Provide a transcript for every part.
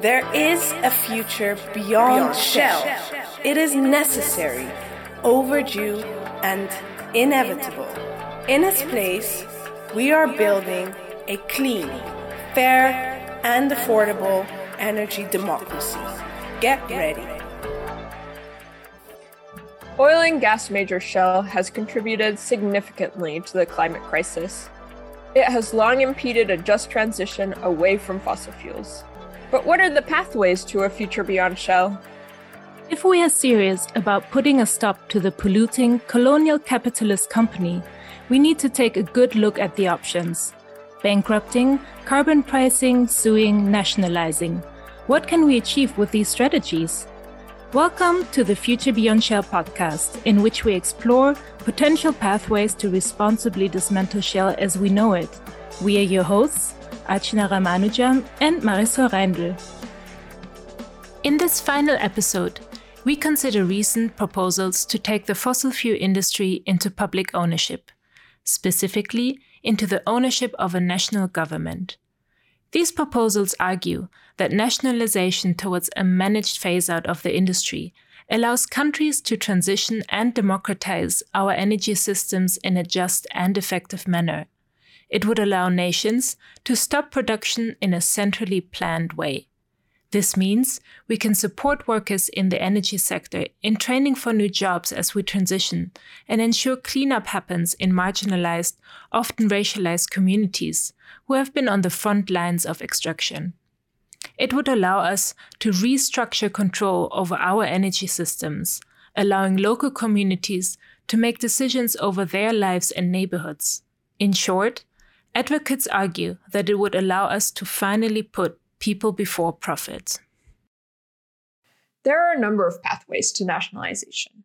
There is a future beyond, beyond Shell. Shell. It is necessary, overdue, and inevitable. In its place, we are building a clean, fair, and affordable energy democracy. Get ready. Oil and gas major Shell has contributed significantly to the climate crisis. It has long impeded a just transition away from fossil fuels. But what are the pathways to a future beyond Shell? If we are serious about putting a stop to the polluting colonial capitalist company, we need to take a good look at the options bankrupting, carbon pricing, suing, nationalizing. What can we achieve with these strategies? Welcome to the Future Beyond Shell podcast, in which we explore potential pathways to responsibly dismantle Shell as we know it. We are your hosts, Archana Ramanujan and Marisol Reindl. In this final episode, we consider recent proposals to take the fossil fuel industry into public ownership, specifically into the ownership of a national government. These proposals argue that nationalization towards a managed phase out of the industry allows countries to transition and democratize our energy systems in a just and effective manner it would allow nations to stop production in a centrally planned way. This means we can support workers in the energy sector in training for new jobs as we transition and ensure cleanup happens in marginalized, often racialized communities who have been on the front lines of extraction. It would allow us to restructure control over our energy systems, allowing local communities to make decisions over their lives and neighborhoods. In short, Advocates argue that it would allow us to finally put people before profit. There are a number of pathways to nationalization.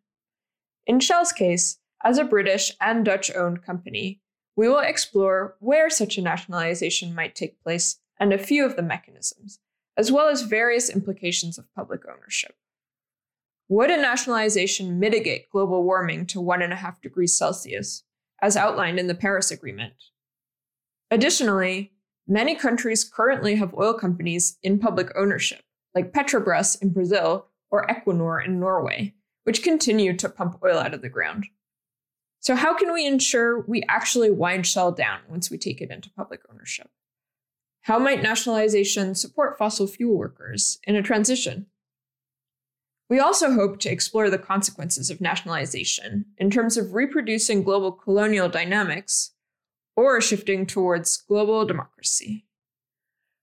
In Shell's case, as a British and Dutch owned company, we will explore where such a nationalization might take place and a few of the mechanisms, as well as various implications of public ownership. Would a nationalization mitigate global warming to 1.5 degrees Celsius, as outlined in the Paris Agreement? Additionally, many countries currently have oil companies in public ownership, like Petrobras in Brazil or Equinor in Norway, which continue to pump oil out of the ground. So, how can we ensure we actually wind Shell down once we take it into public ownership? How might nationalization support fossil fuel workers in a transition? We also hope to explore the consequences of nationalization in terms of reproducing global colonial dynamics or shifting towards global democracy.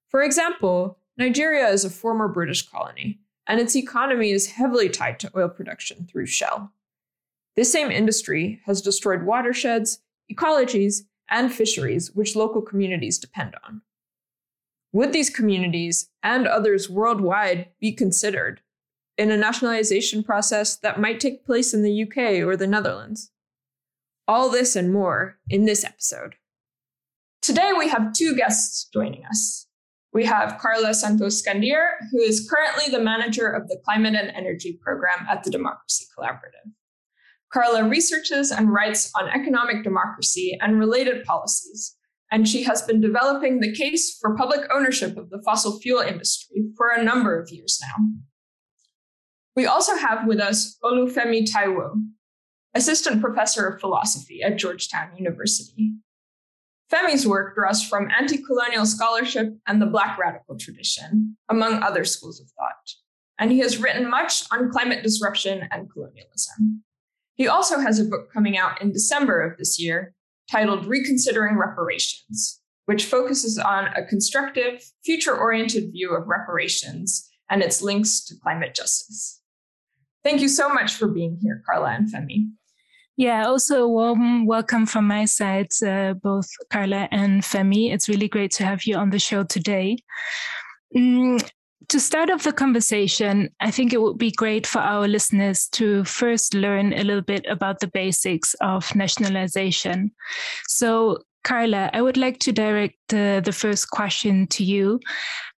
For example, Nigeria is a former British colony, and its economy is heavily tied to oil production through Shell. This same industry has destroyed watersheds, ecologies, and fisheries which local communities depend on. Would these communities and others worldwide be considered in a nationalization process that might take place in the UK or the Netherlands? All this and more in this episode. Today, we have two guests joining us. We have Carla Santos Skandier, who is currently the manager of the Climate and Energy Program at the Democracy Collaborative. Carla researches and writes on economic democracy and related policies, and she has been developing the case for public ownership of the fossil fuel industry for a number of years now. We also have with us Olufemi Taiwo, assistant professor of philosophy at Georgetown University. Femi's work draws from anti colonial scholarship and the Black radical tradition, among other schools of thought. And he has written much on climate disruption and colonialism. He also has a book coming out in December of this year titled Reconsidering Reparations, which focuses on a constructive, future oriented view of reparations and its links to climate justice. Thank you so much for being here, Carla and Femi. Yeah, also a warm welcome from my side, uh, both Carla and Femi. It's really great to have you on the show today. Mm, to start off the conversation, I think it would be great for our listeners to first learn a little bit about the basics of nationalization. So, Carla, I would like to direct uh, the first question to you.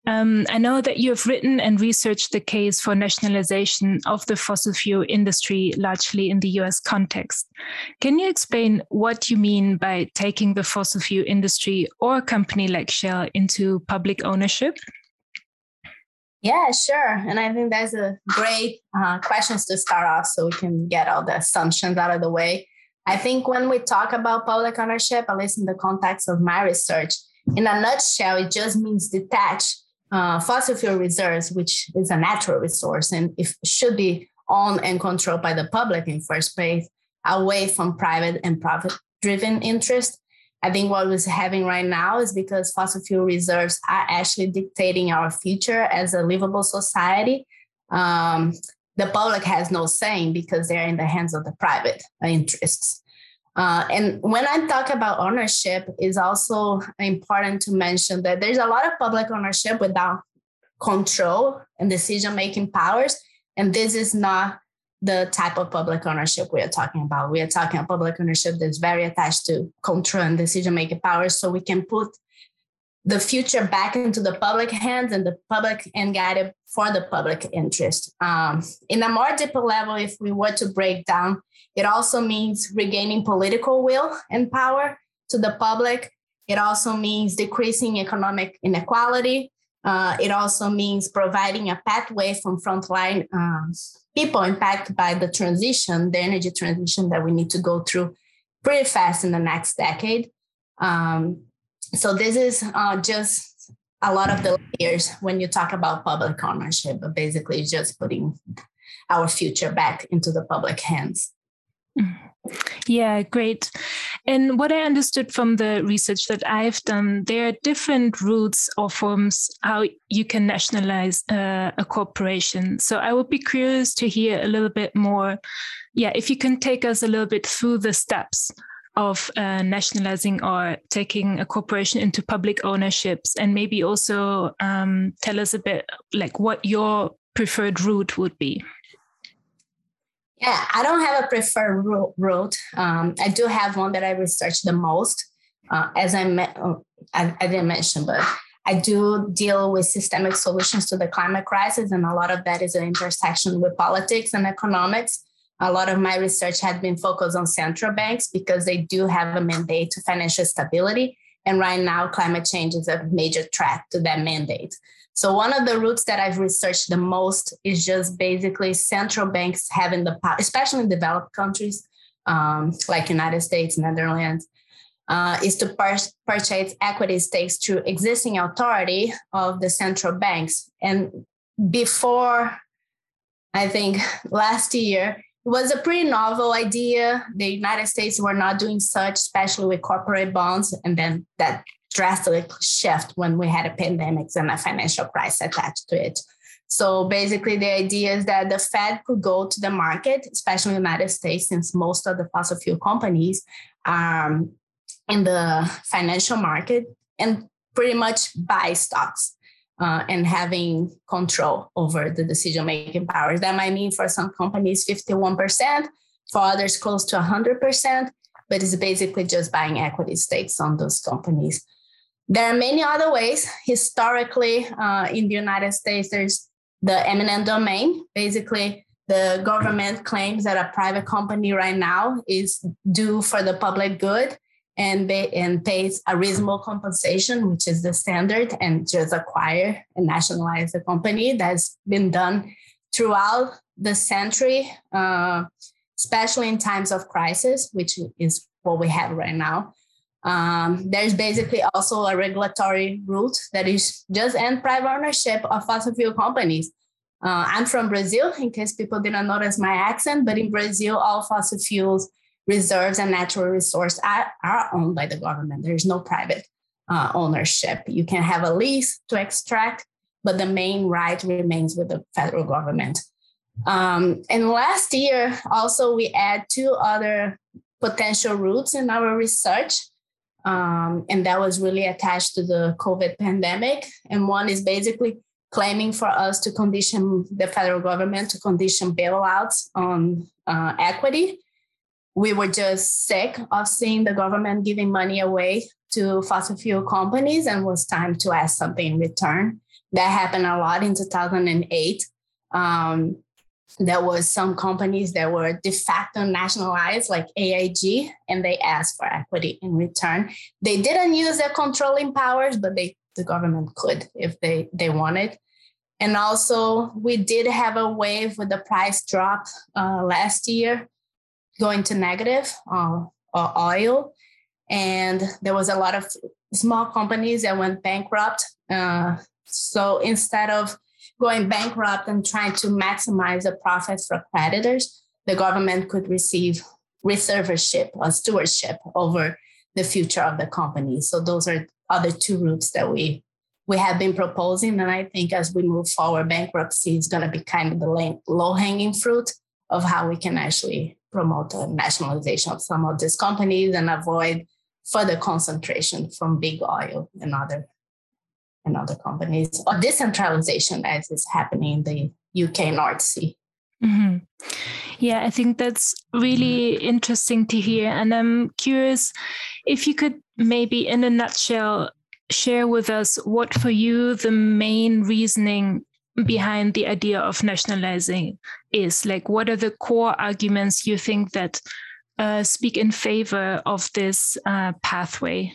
Um, I know that you have written and researched the case for nationalization of the fossil fuel industry largely in the US context. Can you explain what you mean by taking the fossil fuel industry or a company like Shell into public ownership? Yeah, sure. And I think that's a great uh, questions to start off so we can get all the assumptions out of the way. I think when we talk about public ownership, at least in the context of my research, in a nutshell, it just means detach uh, fossil fuel reserves, which is a natural resource and it should be owned and controlled by the public in first place, away from private and profit driven interest. I think what we're having right now is because fossil fuel reserves are actually dictating our future as a livable society. Um, the public has no saying because they're in the hands of the private interests. Uh, and when I talk about ownership, is also important to mention that there's a lot of public ownership without control and decision making powers. And this is not the type of public ownership we are talking about. We are talking about public ownership that's very attached to control and decision making powers. So we can put the future back into the public hands and the public and guided for the public interest. Um, in a more deeper level, if we were to break down, it also means regaining political will and power to the public. It also means decreasing economic inequality. Uh, it also means providing a pathway from frontline um, people impacted by the transition, the energy transition that we need to go through pretty fast in the next decade. Um, so this is uh, just a lot of the layers when you talk about public ownership, but basically just putting our future back into the public hands. Yeah, great. And what I understood from the research that I've done, there are different routes or forms how you can nationalize uh, a corporation. So I would be curious to hear a little bit more. Yeah, if you can take us a little bit through the steps of uh, nationalizing or taking a corporation into public ownerships? And maybe also um, tell us a bit like what your preferred route would be. Yeah i don't have a preferred route. Um, i do have one that i research the most. Uh, as I, met, oh, I, I didn't mention but I do deal with systemic solutions to the climate crisis, and a lot of that is an intersection with politics and economics a lot of my research had been focused on central banks because they do have a mandate to financial stability. And right now, climate change is a major threat to that mandate. So, one of the routes that I've researched the most is just basically central banks having the power, especially in developed countries um, like United States, Netherlands, uh, is to pur- purchase equity stakes through existing authority of the central banks. And before, I think last year, was a pretty novel idea. The United States were not doing such, especially with corporate bonds. And then that drastic shift when we had a pandemic and a financial crisis attached to it. So basically, the idea is that the Fed could go to the market, especially in the United States, since most of the fossil fuel companies are in the financial market and pretty much buy stocks uh, and having control over the decision making powers. That might mean for some companies 51%, for others close to 100%, but it's basically just buying equity stakes on those companies. There are many other ways. Historically, uh, in the United States, there's the eminent domain. Basically, the government claims that a private company right now is due for the public good and they and pays a reasonable compensation, which is the standard, and just acquire and nationalize the company. That's been done throughout the century, uh, especially in times of crisis, which is what we have right now. Um, there's basically also a regulatory route that is just end private ownership of fossil fuel companies. Uh, I'm from Brazil, in case people didn't notice my accent, but in Brazil, all fossil fuels reserves and natural resource are, are owned by the government. There's no private uh, ownership. You can have a lease to extract, but the main right remains with the federal government. Um, and last year, also, we add two other potential routes in our research. Um, and that was really attached to the COVID pandemic. And one is basically claiming for us to condition the federal government to condition bailouts on uh, equity we were just sick of seeing the government giving money away to fossil fuel companies and was time to ask something in return. That happened a lot in 2008. Um, there was some companies that were de facto nationalized like AIG and they asked for equity in return. They didn't use their controlling powers, but they the government could if they they wanted. And also, we did have a wave with the price drop uh, last year going to negative uh, oil. And there was a lot of small companies that went bankrupt. Uh, so instead of going bankrupt and trying to maximize the profits for creditors, the government could receive receivership or stewardship over the future of the company. So those are other two routes that we we have been proposing. And I think as we move forward, bankruptcy is going to be kind of the low hanging fruit of how we can actually promote the nationalization of some of these companies and avoid further concentration from big oil and other and other companies or decentralization as is happening in the UK North Sea. Mm-hmm. Yeah, I think that's really interesting to hear. And I'm curious if you could maybe, in a nutshell, share with us what for you the main reasoning behind the idea of nationalizing is. Like, what are the core arguments you think that uh, speak in favor of this uh, pathway?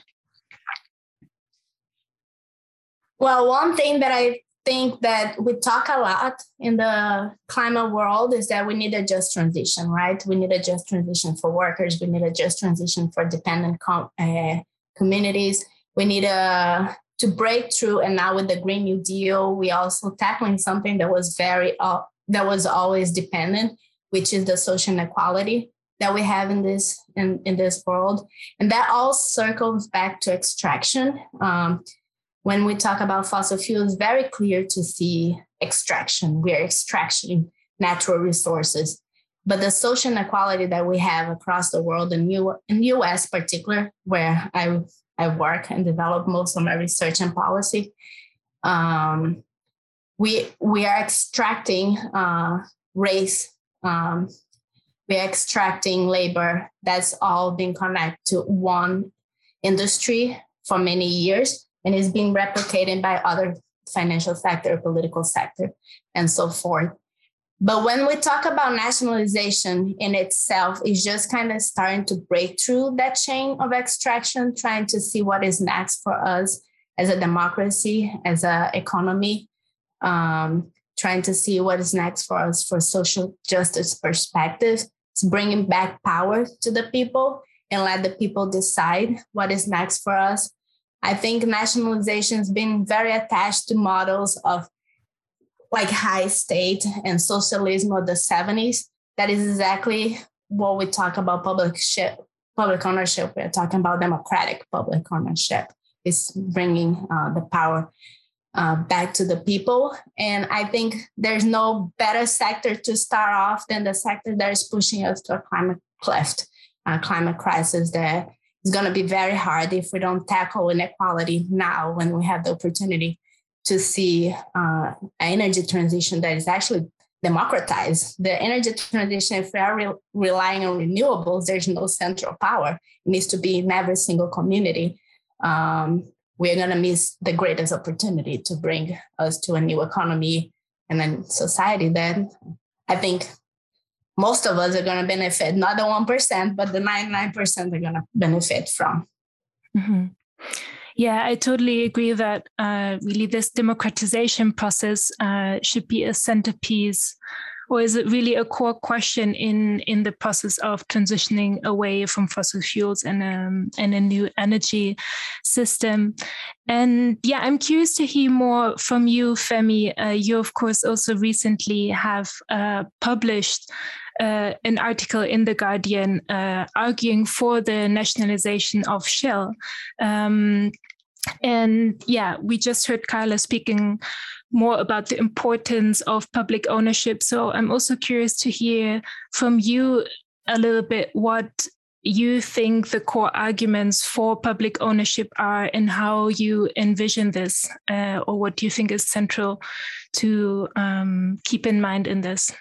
Well, one thing that I think that we talk a lot in the climate world is that we need a just transition, right? We need a just transition for workers. We need a just transition for dependent com- uh, communities. We need a to break through. And now with the Green New Deal, we also tackling something that was very uh, that was always dependent, which is the social inequality that we have in this in, in this world. And that all circles back to extraction. Um, when we talk about fossil fuels, very clear to see extraction. We are extracting natural resources. But the social inequality that we have across the world, in, U- in US particular, where I, I work and develop most of my research and policy, um, we, we are extracting uh, race, um, we are extracting labor that's all been connected to one industry for many years and is being replicated by other financial sector, political sector, and so forth. But when we talk about nationalization in itself, it's just kind of starting to break through that chain of extraction, trying to see what is next for us as a democracy, as an economy, um, trying to see what is next for us for social justice perspective. It's bringing back power to the people and let the people decide what is next for us I think nationalization has been very attached to models of like high state and socialism of the 70s. That is exactly what we talk about public ship, public ownership. We're talking about democratic public ownership. It's bringing uh, the power uh, back to the people. And I think there's no better sector to start off than the sector that is pushing us to a climate cliff, a climate crisis that it's going to be very hard if we don't tackle inequality now when we have the opportunity to see uh, an energy transition that is actually democratized. The energy transition, if we are re- relying on renewables, there's no central power. It needs to be in every single community. Um, we're going to miss the greatest opportunity to bring us to a new economy and then society that I think most of us are going to benefit, not the 1%, but the 99% are going to benefit from. Mm-hmm. Yeah, I totally agree that uh, really this democratization process uh, should be a centerpiece or is it really a core question in in the process of transitioning away from fossil fuels and um, and a new energy system and yeah i'm curious to hear more from you femi uh, you of course also recently have uh, published uh, an article in The Guardian uh, arguing for the nationalization of Shell. Um, and yeah, we just heard Carla speaking more about the importance of public ownership. So I'm also curious to hear from you a little bit what you think the core arguments for public ownership are and how you envision this, uh, or what you think is central to um, keep in mind in this?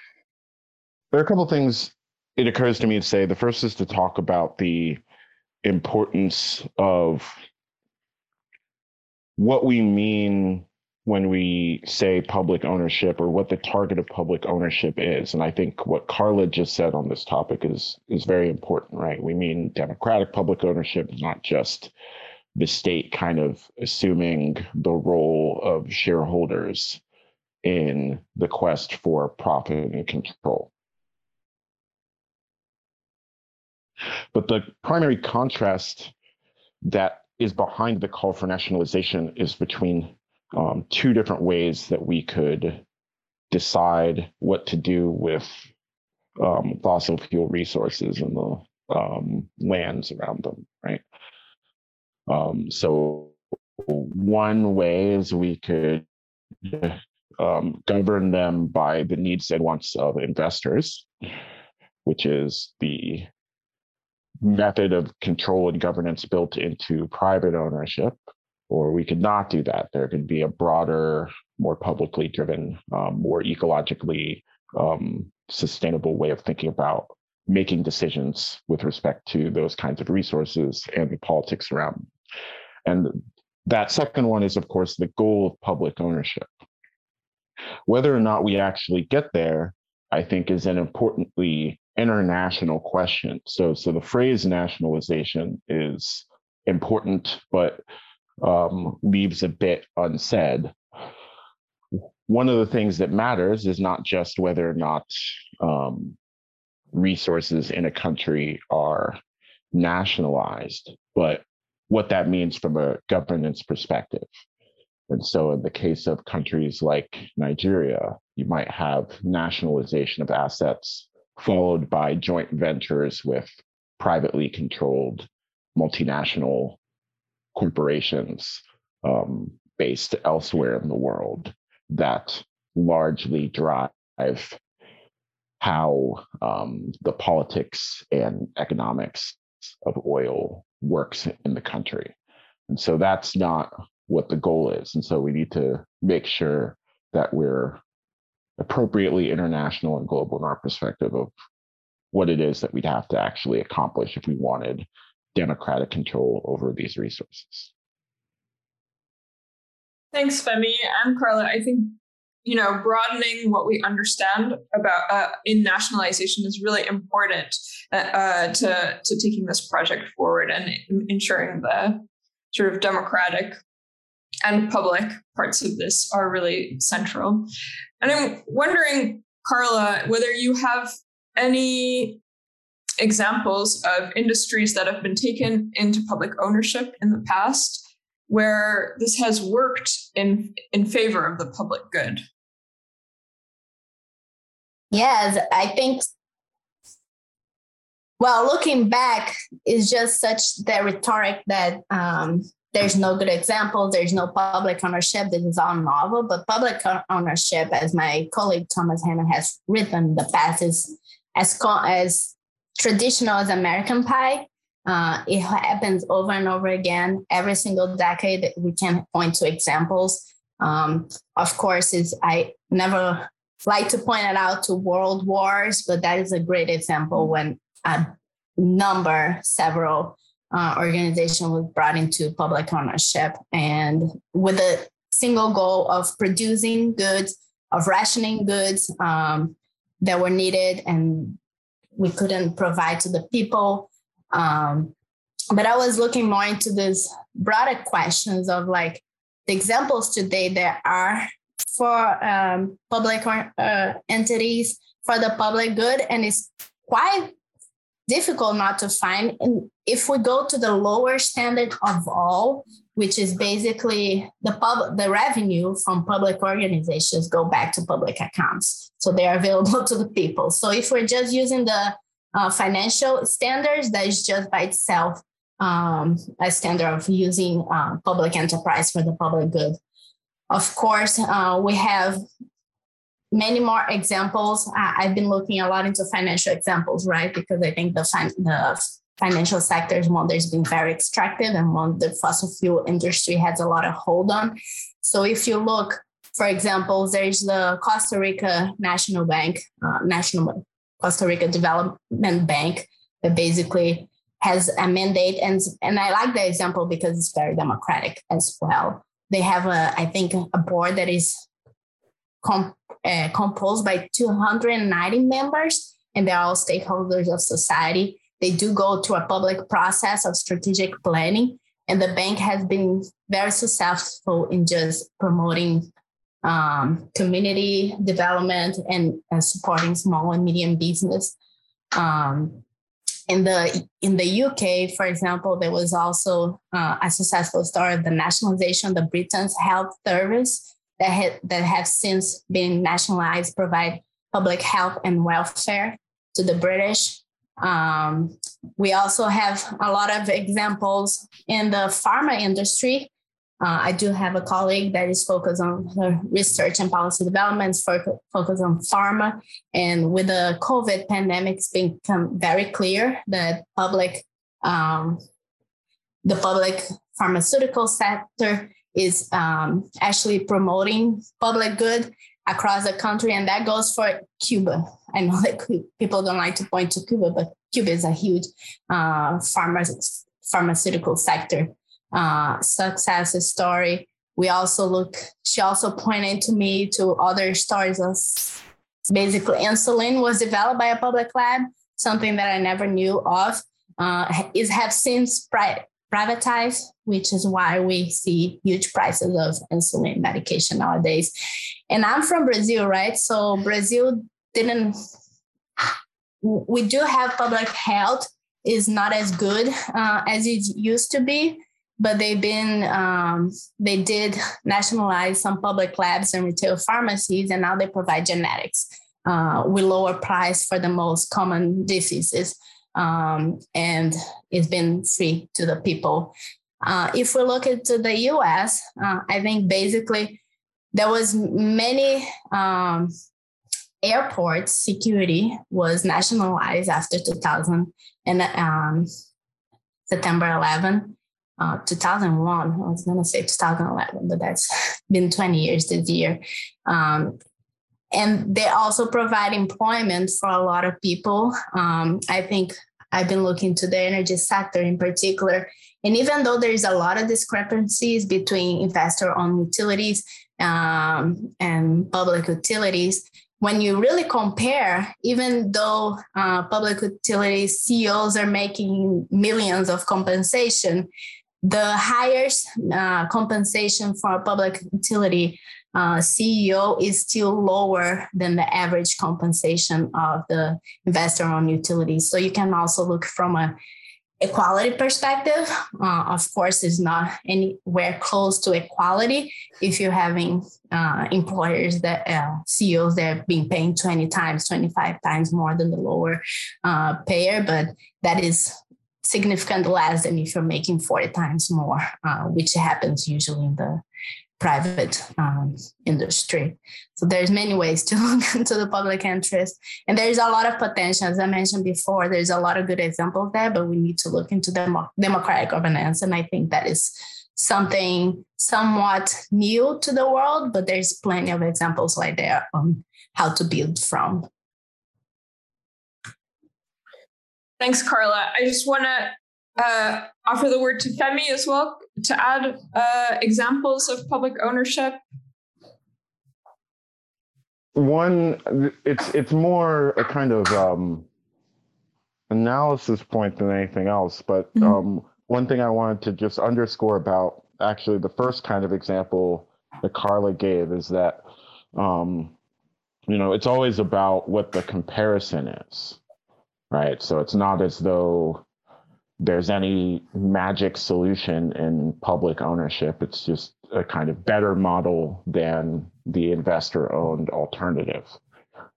There are a couple of things it occurs to me to say. The first is to talk about the importance of what we mean when we say public ownership or what the target of public ownership is. And I think what Carla just said on this topic is is very important, right? We mean democratic public ownership, not just the state kind of assuming the role of shareholders in the quest for profit and control. But the primary contrast that is behind the call for nationalization is between um, two different ways that we could decide what to do with um, fossil fuel resources and the um, lands around them, right? Um, so one way is we could um, govern them by the needs and wants of investors, which is the method of control and governance built into private ownership, or we could not do that. There could be a broader, more publicly driven, um, more ecologically um, sustainable way of thinking about making decisions with respect to those kinds of resources and the politics around them. And that second one is, of course, the goal of public ownership. Whether or not we actually get there, I think, is an importantly international question. So, so the phrase nationalization is important, but um, leaves a bit unsaid. One of the things that matters is not just whether or not um, resources in a country are nationalized, but what that means from a governance perspective. And so, in the case of countries like Nigeria, you might have nationalization of assets followed by joint ventures with privately controlled multinational corporations um, based elsewhere in the world that largely drive how um, the politics and economics of oil works in the country. And so that's not what the goal is. And so we need to make sure that we're appropriately international and global in our perspective of what it is that we'd have to actually accomplish if we wanted democratic control over these resources. Thanks, Femi and Carla. I think you know broadening what we understand about uh, in nationalization is really important uh, uh to to taking this project forward and ensuring the sort of democratic and public parts of this are really central. And I'm wondering, Carla, whether you have any examples of industries that have been taken into public ownership in the past where this has worked in in favor of the public good. Yes, I think well, looking back is just such the rhetoric that um, there's no good example, there's no public ownership. This is all novel, but public ownership, as my colleague Thomas Hanna has written the past, is as as traditional as American Pie. Uh, it happens over and over again. Every single decade, we can point to examples. Um, of course, is I never like to point it out to world wars, but that is a great example when a number, several uh, organization was brought into public ownership and with a single goal of producing goods, of rationing goods um, that were needed and we couldn't provide to the people. Um, but I was looking more into this broader questions of like the examples today there are for um, public uh, entities for the public good, and it's quite difficult not to find. And if we go to the lower standard of all, which is basically the pub, the revenue from public organizations go back to public accounts, so they are available to the people. So if we're just using the uh, financial standards, that is just by itself um, a standard of using uh, public enterprise for the public good. Of course, uh, we have many more examples. I've been looking a lot into financial examples, right? Because I think the, fin- the financial sector is one that's been very extractive and one the fossil fuel industry has a lot of hold on. So if you look, for example, there's the Costa Rica National Bank, uh, National Costa Rica Development Bank, that basically has a mandate, and and I like the example because it's very democratic as well. They have a, I think, a board that is com- uh, composed by 290 members, and they're all stakeholders of society. They do go to a public process of strategic planning, and the bank has been very successful in just promoting um, community development and uh, supporting small and medium business. Um, in the in the UK, for example, there was also uh, a successful story of the nationalization of the Britain's health service that had, that have since been nationalized, provide public health and welfare to the British. Um, we also have a lot of examples in the pharma industry uh, I do have a colleague that is focused on research and policy developments, for, focus on pharma. And with the COVID pandemic, it's become very clear that public, um, the public pharmaceutical sector is um, actually promoting public good across the country, and that goes for Cuba. I know that people don't like to point to Cuba, but Cuba is a huge uh, pharma- pharmaceutical sector uh, success story. We also look, she also pointed to me to other stories of basically insulin was developed by a public lab, something that I never knew of. Uh, is have since pri- privatized, which is why we see huge prices of insulin medication nowadays. And I'm from Brazil, right? So Brazil didn't. We do have public health is not as good uh, as it used to be, but they've been um, they did nationalize some public labs and retail pharmacies and now they provide genetics uh, with lower price for the most common diseases um, and it's been free to the people uh, if we look into the us uh, i think basically there was many um, airport security was nationalized after 2000 and um, september 11 uh, 2001. I was going to say 2011, but that's been 20 years this year. Um, and they also provide employment for a lot of people. Um, I think I've been looking to the energy sector in particular. And even though there's a lot of discrepancies between investor owned utilities um, and public utilities, when you really compare, even though uh, public utilities CEOs are making millions of compensation, the highest uh, compensation for a public utility uh, CEO is still lower than the average compensation of the investor-owned utilities. So you can also look from a equality perspective. Uh, of course, it's not anywhere close to equality if you're having uh, employers that uh, CEOs that are being paying 20 times, 25 times more than the lower uh, payer, but that is significant less than if you're making 40 times more, uh, which happens usually in the private um, industry. So there's many ways to look into the public interest. And there's a lot of potential. As I mentioned before, there's a lot of good examples there, but we need to look into demo- democratic governance. And I think that is something somewhat new to the world, but there's plenty of examples like there on how to build from. Thanks, Carla. I just want to uh, offer the word to Femi as well to add uh, examples of public ownership. One, it's it's more a kind of um, analysis point than anything else. But mm-hmm. um, one thing I wanted to just underscore about actually the first kind of example that Carla gave is that um, you know it's always about what the comparison is right? So it's not as though there's any magic solution in public ownership. It's just a kind of better model than the investor owned alternative.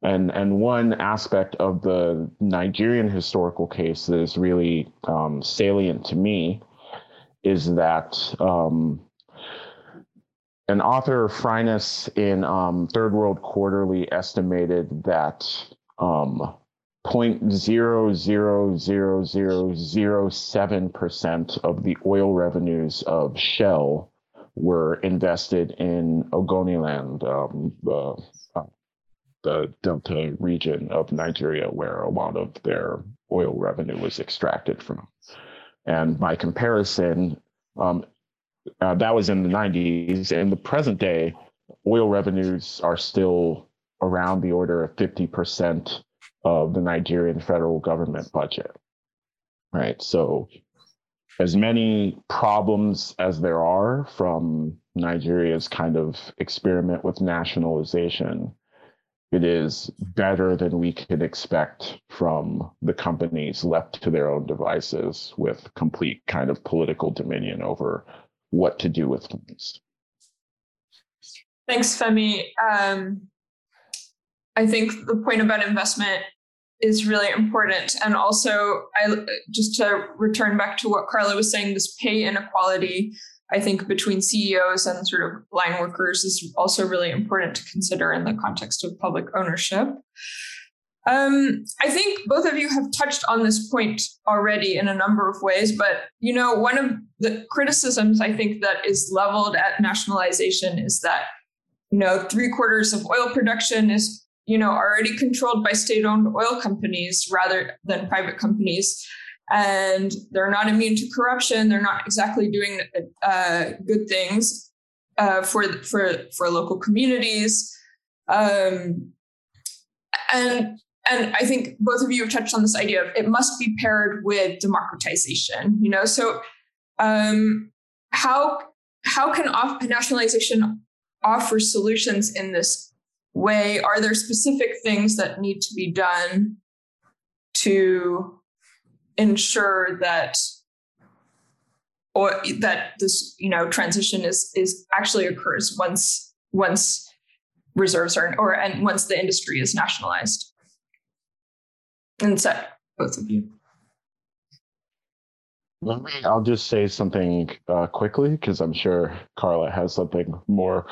And, and one aspect of the Nigerian historical case that is really um, salient to me is that um, an author, Frynas, in um, Third World Quarterly estimated that um, 0.00007% of the oil revenues of Shell were invested in Ogoniland, um, the, uh, the Delta region of Nigeria, where a lot of their oil revenue was extracted from. And by comparison, um, uh, that was in the 90s. In the present day, oil revenues are still around the order of 50% of the Nigerian federal government budget. Right. So, as many problems as there are from Nigeria's kind of experiment with nationalization, it is better than we could expect from the companies left to their own devices with complete kind of political dominion over what to do with things. Thanks, Femi. Um, I think the point about investment is really important. And also, I just to return back to what Carla was saying, this pay inequality, I think between CEOs and sort of line workers is also really important to consider in the context of public ownership. Um, I think both of you have touched on this point already in a number of ways, but you know, one of the criticisms I think that is leveled at nationalization is that you know three quarters of oil production is you know already controlled by state-owned oil companies rather than private companies and they're not immune to corruption. They're not exactly doing uh, good things uh, for for for local communities. Um, and and I think both of you have touched on this idea of it must be paired with democratization. You know, so um, how how can off- nationalization offer solutions in this way? Are there specific things that need to be done to ensure that or that this you know transition is is actually occurs once once reserves are or and once the industry is nationalized and so both of you let me i'll just say something uh, quickly because i'm sure carla has something more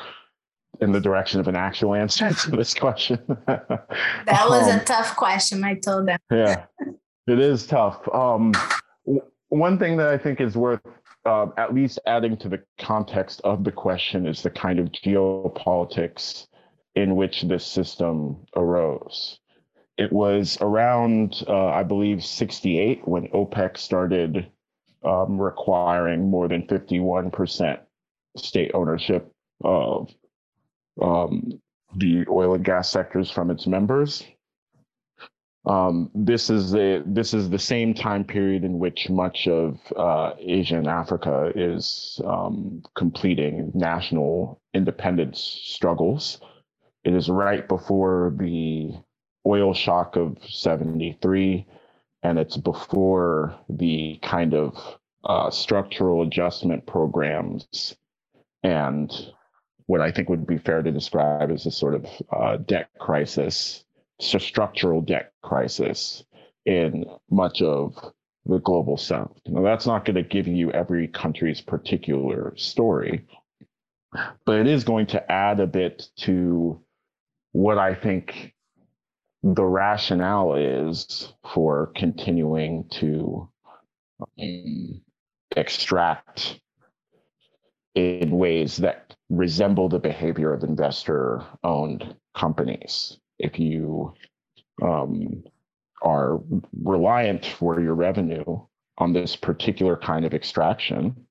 in the direction of an actual answer to this question that was um, a tough question i told them yeah it is tough. Um, one thing that I think is worth uh, at least adding to the context of the question is the kind of geopolitics in which this system arose. It was around, uh, I believe, 68 when OPEC started um, requiring more than 51% state ownership of um, the oil and gas sectors from its members. Um, this is the this is the same time period in which much of uh, Asia and Africa is um, completing national independence struggles. It is right before the oil shock of '73, and it's before the kind of uh, structural adjustment programs and what I think would be fair to describe as a sort of uh, debt crisis structural debt crisis in much of the global south. Now, that's not going to give you every country's particular story, but it is going to add a bit to what I think the rationale is for continuing to um, extract in ways that resemble the behavior of investor owned companies if you um, are reliant for your revenue on this particular kind of extraction,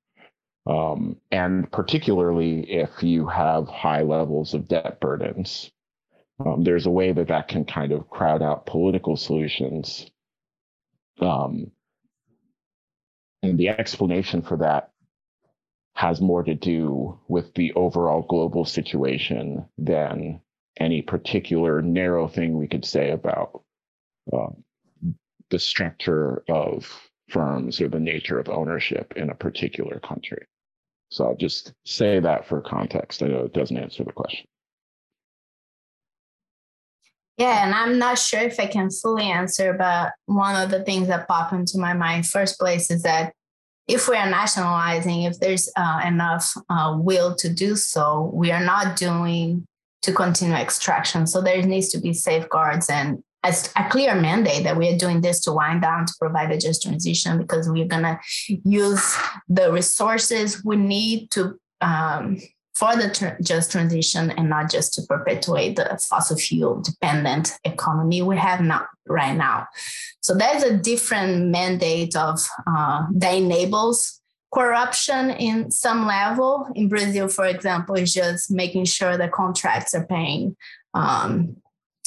um, and particularly if you have high levels of debt burdens, um, there's a way that that can kind of crowd out political solutions. Um, and the explanation for that has more to do with the overall global situation than any particular narrow thing we could say about uh, the structure of firms or the nature of ownership in a particular country. So I'll just say that for context. I know it doesn't answer the question. Yeah, and I'm not sure if I can fully answer, but one of the things that pop into my mind first place is that if we are nationalizing, if there's uh, enough uh, will to do so, we are not doing to continue extraction. So there needs to be safeguards and a, a clear mandate that we are doing this to wind down to provide a just transition because we're going to use the resources we need to um, for the tr- just transition and not just to perpetuate the fossil fuel dependent economy we have now right now. So there's a different mandate of uh, that enables corruption in some level. In Brazil, for example, is just making sure the contracts are paying um,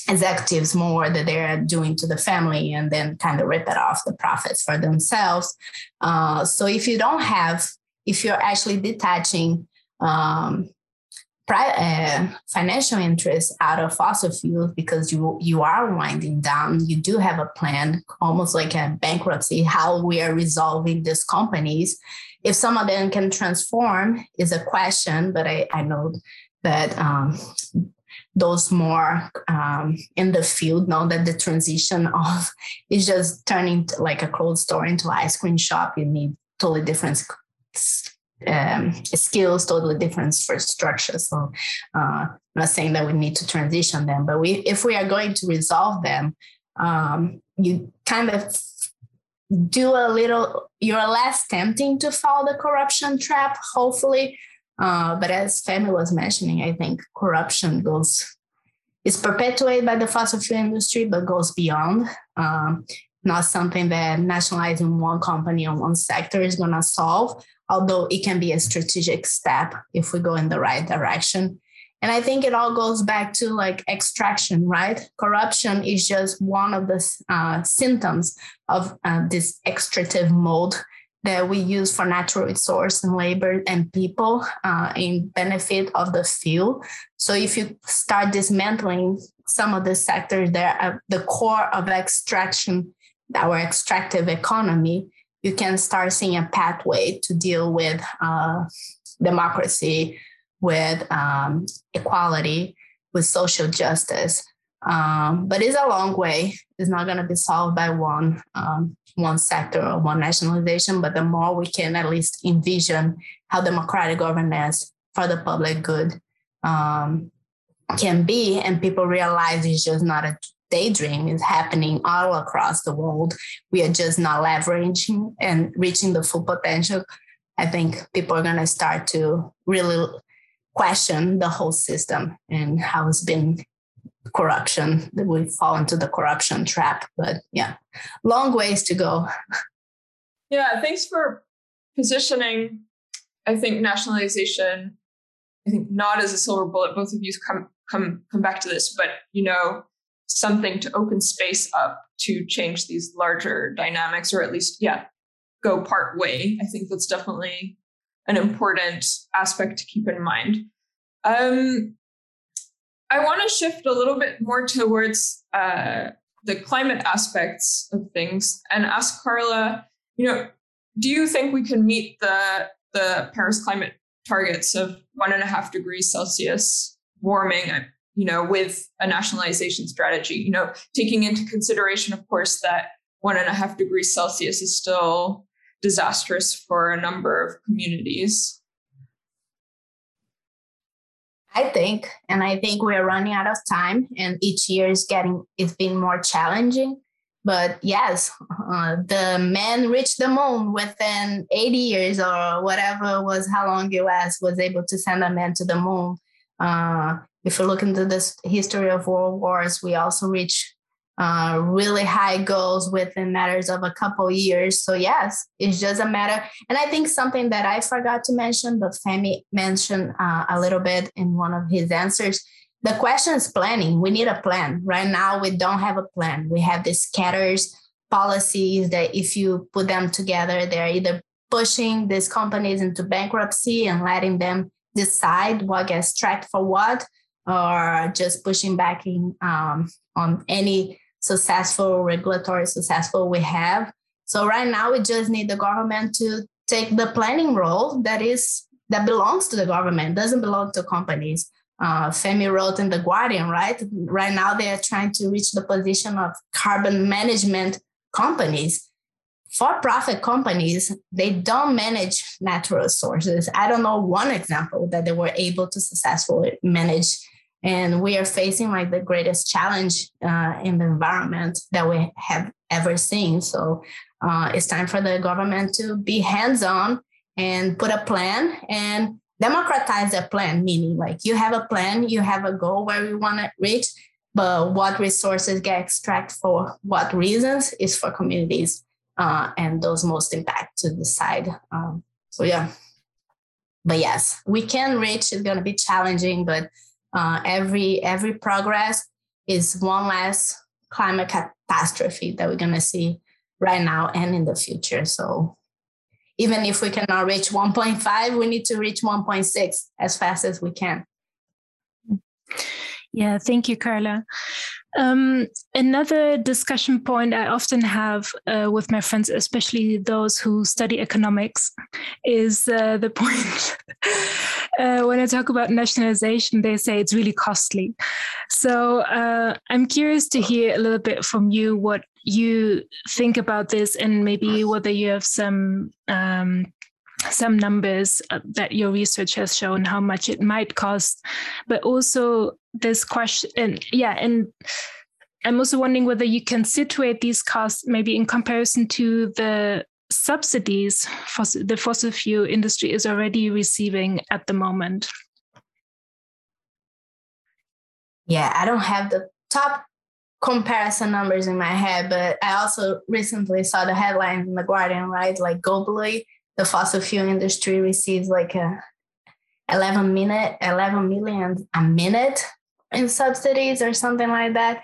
executives more that they're doing to the family and then kind of rip it off the profits for themselves. Uh, so if you don't have, if you're actually detaching um, pri- uh, financial interests out of fossil fuels because you you are winding down. You do have a plan, almost like a bankruptcy, how we are resolving these companies. If some of them can transform is a question, but I, I know that um, those more um, in the field know that the transition of is just turning like a cold store into an ice cream shop. You need totally different um, skills, totally different for structure. So uh, I'm not saying that we need to transition them, but we if we are going to resolve them, um, you kind of do a little, you're less tempting to fall the corruption trap, hopefully. Uh, but as Femi was mentioning, I think corruption goes is perpetuated by the fossil fuel industry, but goes beyond. Um, not something that nationalizing one company or one sector is going to solve, although it can be a strategic step if we go in the right direction. And I think it all goes back to like extraction, right? Corruption is just one of the uh, symptoms of uh, this extractive mode that we use for natural resource and labor and people uh, in benefit of the field. So if you start dismantling some of the sectors that are the core of extraction, our extractive economy, you can start seeing a pathway to deal with uh, democracy, with um, equality, with social justice. Um, but it's a long way. It's not going to be solved by one um, one sector or one nationalization. But the more we can at least envision how democratic governance for the public good um, can be, and people realize it's just not a daydream; is happening all across the world. We are just not leveraging and reaching the full potential. I think people are going to start to really question the whole system and how it's been corruption that we fall into the corruption trap but yeah long ways to go yeah thanks for positioning i think nationalization i think not as a silver bullet both of you come come come back to this but you know something to open space up to change these larger dynamics or at least yeah go part way. I think that's definitely an important aspect to keep in mind. Um, I want to shift a little bit more towards uh, the climate aspects of things and ask Carla, you know, do you think we can meet the the Paris climate targets of one and a half degrees Celsius warming, you know, with a nationalization strategy, you know, taking into consideration, of course, that one and a half degrees Celsius is still disastrous for a number of communities. I think, and I think we're running out of time, and each year is getting it's been more challenging. But yes, uh, the man reached the moon within 80 years or whatever was how long US was able to send a man to the moon. Uh, if you look into this history of world wars, we also reach uh, really high goals within matters of a couple years. So yes, it's just a matter. And I think something that I forgot to mention, but Femi mentioned uh, a little bit in one of his answers. The question is planning. We need a plan. Right now, we don't have a plan. We have these scatters policies that if you put them together, they're either pushing these companies into bankruptcy and letting them decide what gets tracked for what, or just pushing back in, um, on any successful regulatory successful we have. So right now we just need the government to take the planning role that is that belongs to the government, doesn't belong to companies. Uh, Femi wrote in the Guardian, right? Right now they are trying to reach the position of carbon management companies. For-profit companies, they don't manage natural resources. I don't know one example that they were able to successfully manage and we are facing like the greatest challenge uh, in the environment that we have ever seen. So uh, it's time for the government to be hands-on and put a plan and democratize that plan meaning like you have a plan you have a goal where you want to reach but what resources get extracted for what reasons is for communities uh, and those most impact to decide um, so yeah. But yes we can reach it's going to be challenging but uh, every every progress is one less climate catastrophe that we're going to see right now and in the future. So even if we cannot reach 1.5, we need to reach 1.6 as fast as we can. Yeah, thank you, Carla. Um, another discussion point I often have uh, with my friends, especially those who study economics, is uh, the point uh, when I talk about nationalization, they say it's really costly. So uh, I'm curious to hear a little bit from you what you think about this and maybe whether you have some um, some numbers uh, that your research has shown how much it might cost but also this question and yeah and i'm also wondering whether you can situate these costs maybe in comparison to the subsidies fossil, the fossil fuel industry is already receiving at the moment? Yeah i don't have the top comparison numbers in my head but i also recently saw the headlines in the guardian right? Like globally the fossil fuel industry receives like a 11 minute 11 million a minute in subsidies or something like that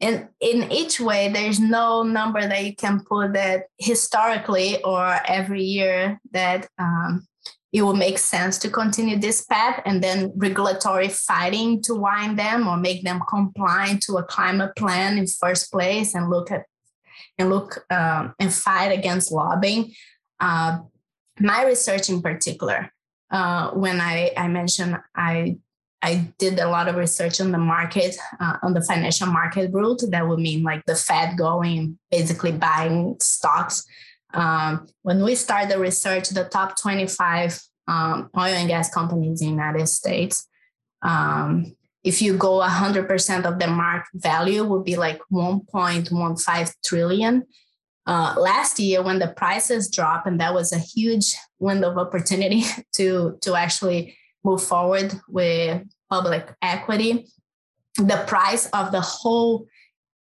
and in each way there's no number that you can put that historically or every year that um, it will make sense to continue this path and then regulatory fighting to wind them or make them compliant to a climate plan in first place and look at and look um, and fight against lobbying. Uh, my research in particular, uh, when I, I mentioned I I did a lot of research on the market, uh, on the financial market route. That would mean like the Fed going, basically buying stocks. Um, when we started the research, the top 25 um, oil and gas companies in the United States, um, if you go 100% of the market value, would be like 1.15 trillion. Uh, last year when the prices dropped and that was a huge window of opportunity to to actually move forward with public equity the price of the whole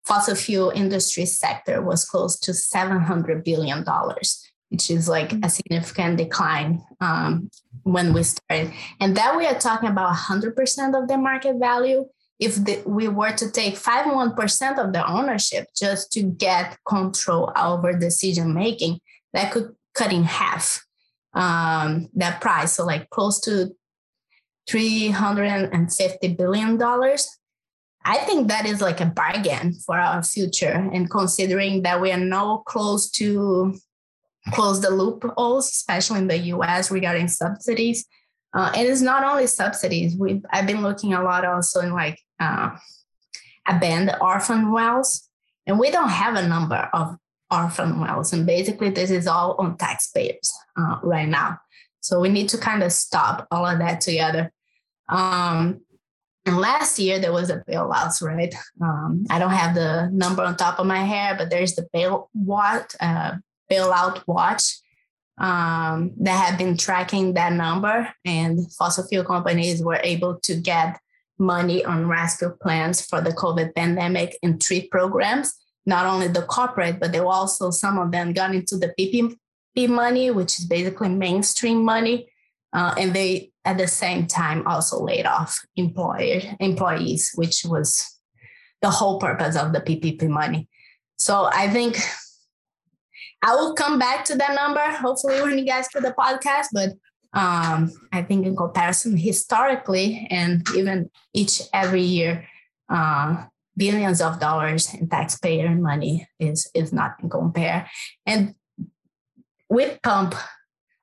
fossil fuel industry sector was close to 700 billion dollars which is like a significant decline um, when we started and that we are talking about 100% of the market value if the, we were to take 51% of the ownership just to get control over decision making, that could cut in half um, that price. So, like close to $350 billion. I think that is like a bargain for our future. And considering that we are now close to close the loopholes, especially in the US regarding subsidies, uh, and it's not only subsidies. We I've been looking a lot also in like uh, abandoned orphan wells, and we don't have a number of orphan wells. And basically, this is all on taxpayers uh, right now. So we need to kind of stop all of that together. Um, and last year there was a bailout, right? Um, I don't have the number on top of my head, but there's the bail what uh, bailout watch um, that have been tracking that number, and fossil fuel companies were able to get money on rescue plans for the COVID pandemic and three programs. Not only the corporate, but they were also some of them got into the PPP money, which is basically Main Street money, uh, and they at the same time also laid off employer employees, which was the whole purpose of the PPP money. So I think I will come back to that number hopefully when you guys put the podcast. But um, I think in comparison historically and even each every year, uh, billions of dollars in taxpayer money is is nothing compare. And we pump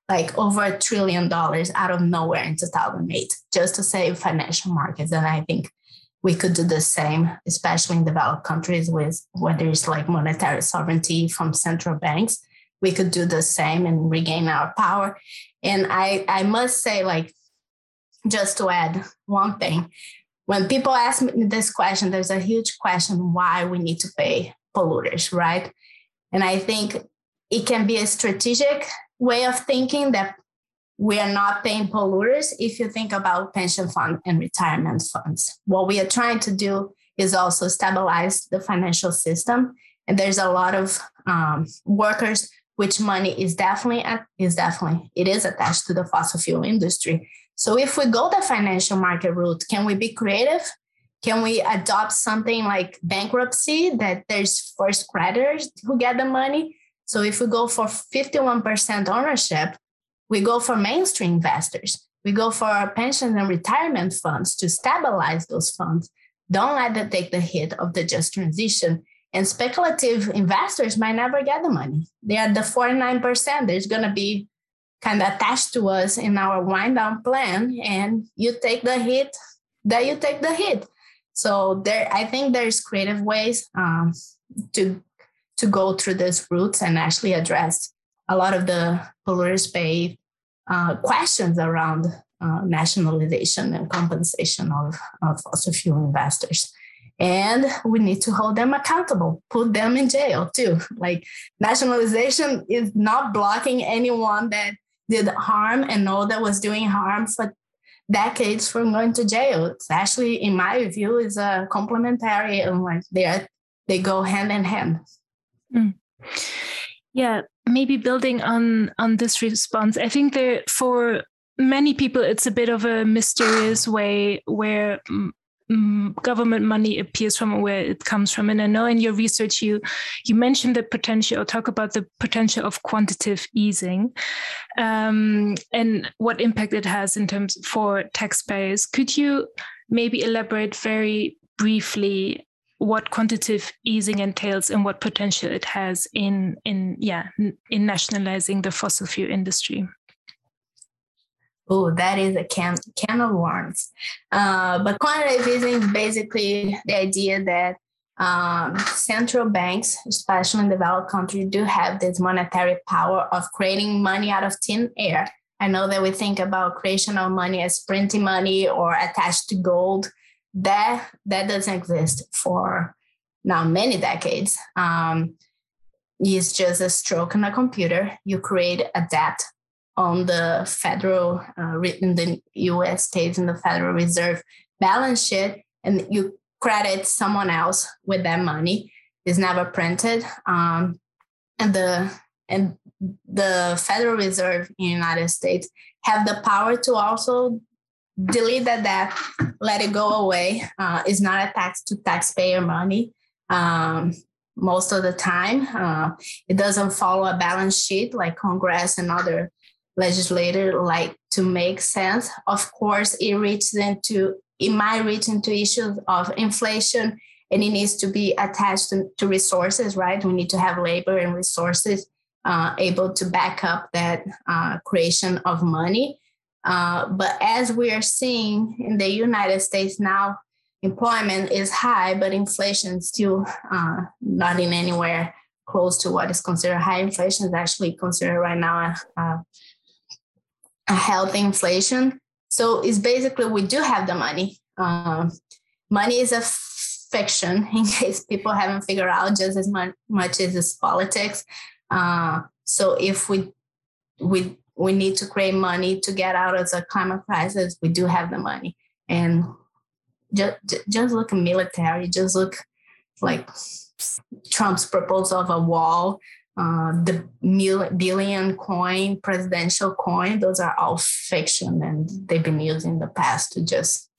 like over a trillion dollars out of nowhere in 2008 just to save financial markets. And I think we could do the same, especially in developed countries with where there's like monetary sovereignty from central banks. We could do the same and regain our power. And I, I must say, like, just to add one thing, when people ask me this question, there's a huge question why we need to pay polluters, right? And I think it can be a strategic way of thinking that we are not paying polluters if you think about pension fund and retirement funds. What we are trying to do is also stabilize the financial system. And there's a lot of um, workers which money is definitely is definitely it is attached to the fossil fuel industry. So if we go the financial market route, can we be creative? Can we adopt something like bankruptcy that there's first creditors who get the money? So if we go for 51% ownership, we go for mainstream investors. We go for pension and retirement funds to stabilize those funds. Don't let them take the hit of the just transition. And speculative investors might never get the money. They are the 49%. There's going to be kind of attached to us in our wind down plan, and you take the hit, that you take the hit. So there, I think there's creative ways um, to to go through these routes and actually address a lot of the polluters pay uh, questions around uh, nationalization and compensation of, of fossil fuel investors. And we need to hold them accountable, put them in jail too. Like nationalization is not blocking anyone that did harm and know that was doing harm for decades from going to jail. It's actually, in my view, is a complementary and like they are, they go hand in hand. Mm. Yeah, maybe building on on this response, I think that for many people it's a bit of a mysterious way where government money appears from where it comes from and i know in your research you you mentioned the potential or talk about the potential of quantitative easing um, and what impact it has in terms for taxpayers could you maybe elaborate very briefly what quantitative easing entails and what potential it has in in yeah in nationalizing the fossil fuel industry Oh, that is a can, can of worms. Uh, but quantitative easing is basically the idea that um, central banks, especially in developed countries, do have this monetary power of creating money out of thin air. I know that we think about creation of money as printing money or attached to gold. That that doesn't exist for now many decades. Um, it's just a stroke on a computer. You create a debt on the federal, uh, in the US states in the Federal Reserve balance sheet, and you credit someone else with that money. It's never printed. Um, and the and the Federal Reserve in the United States have the power to also delete that debt, let it go away. Uh, it's not a tax to taxpayer money. Um, most of the time, uh, it doesn't follow a balance sheet like Congress and other legislator like to make sense. Of course, it reaches into it might reach into issues of inflation and it needs to be attached to, to resources, right? We need to have labor and resources uh, able to back up that uh, creation of money. Uh, but as we are seeing in the United States now, employment is high, but inflation is still uh, not in anywhere close to what is considered high. Inflation is actually considered right now a, a healthy inflation. So it's basically we do have the money. Um, money is a fiction, in case people haven't figured out just as much, much as it's politics. Uh, so if we we we need to create money to get out of the climate crisis, we do have the money. And just just look at military, just look like Trump's proposal of a wall uh, the mil- billion coin, presidential coin, those are all fiction and they've been used in the past to just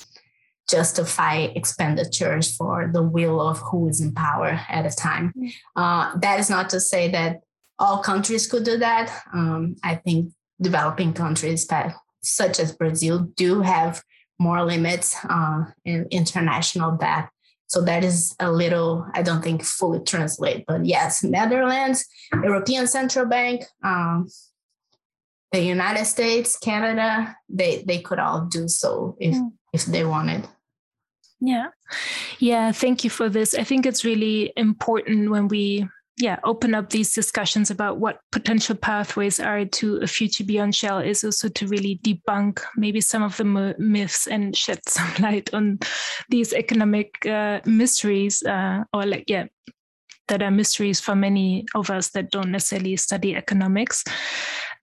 justify expenditures for the will of who is in power at a time. Mm. Uh, that is not to say that all countries could do that. Um, I think developing countries such as Brazil do have more limits uh, in international debt so that is a little, I don't think fully translate, but yes, Netherlands, European Central Bank, um, the United States, Canada, they they could all do so if mm. if they wanted. Yeah. Yeah, thank you for this. I think it's really important when we yeah open up these discussions about what potential pathways are to a future beyond shell is also to really debunk maybe some of the myths and shed some light on these economic uh, mysteries uh, or like yeah that are mysteries for many of us that don't necessarily study economics.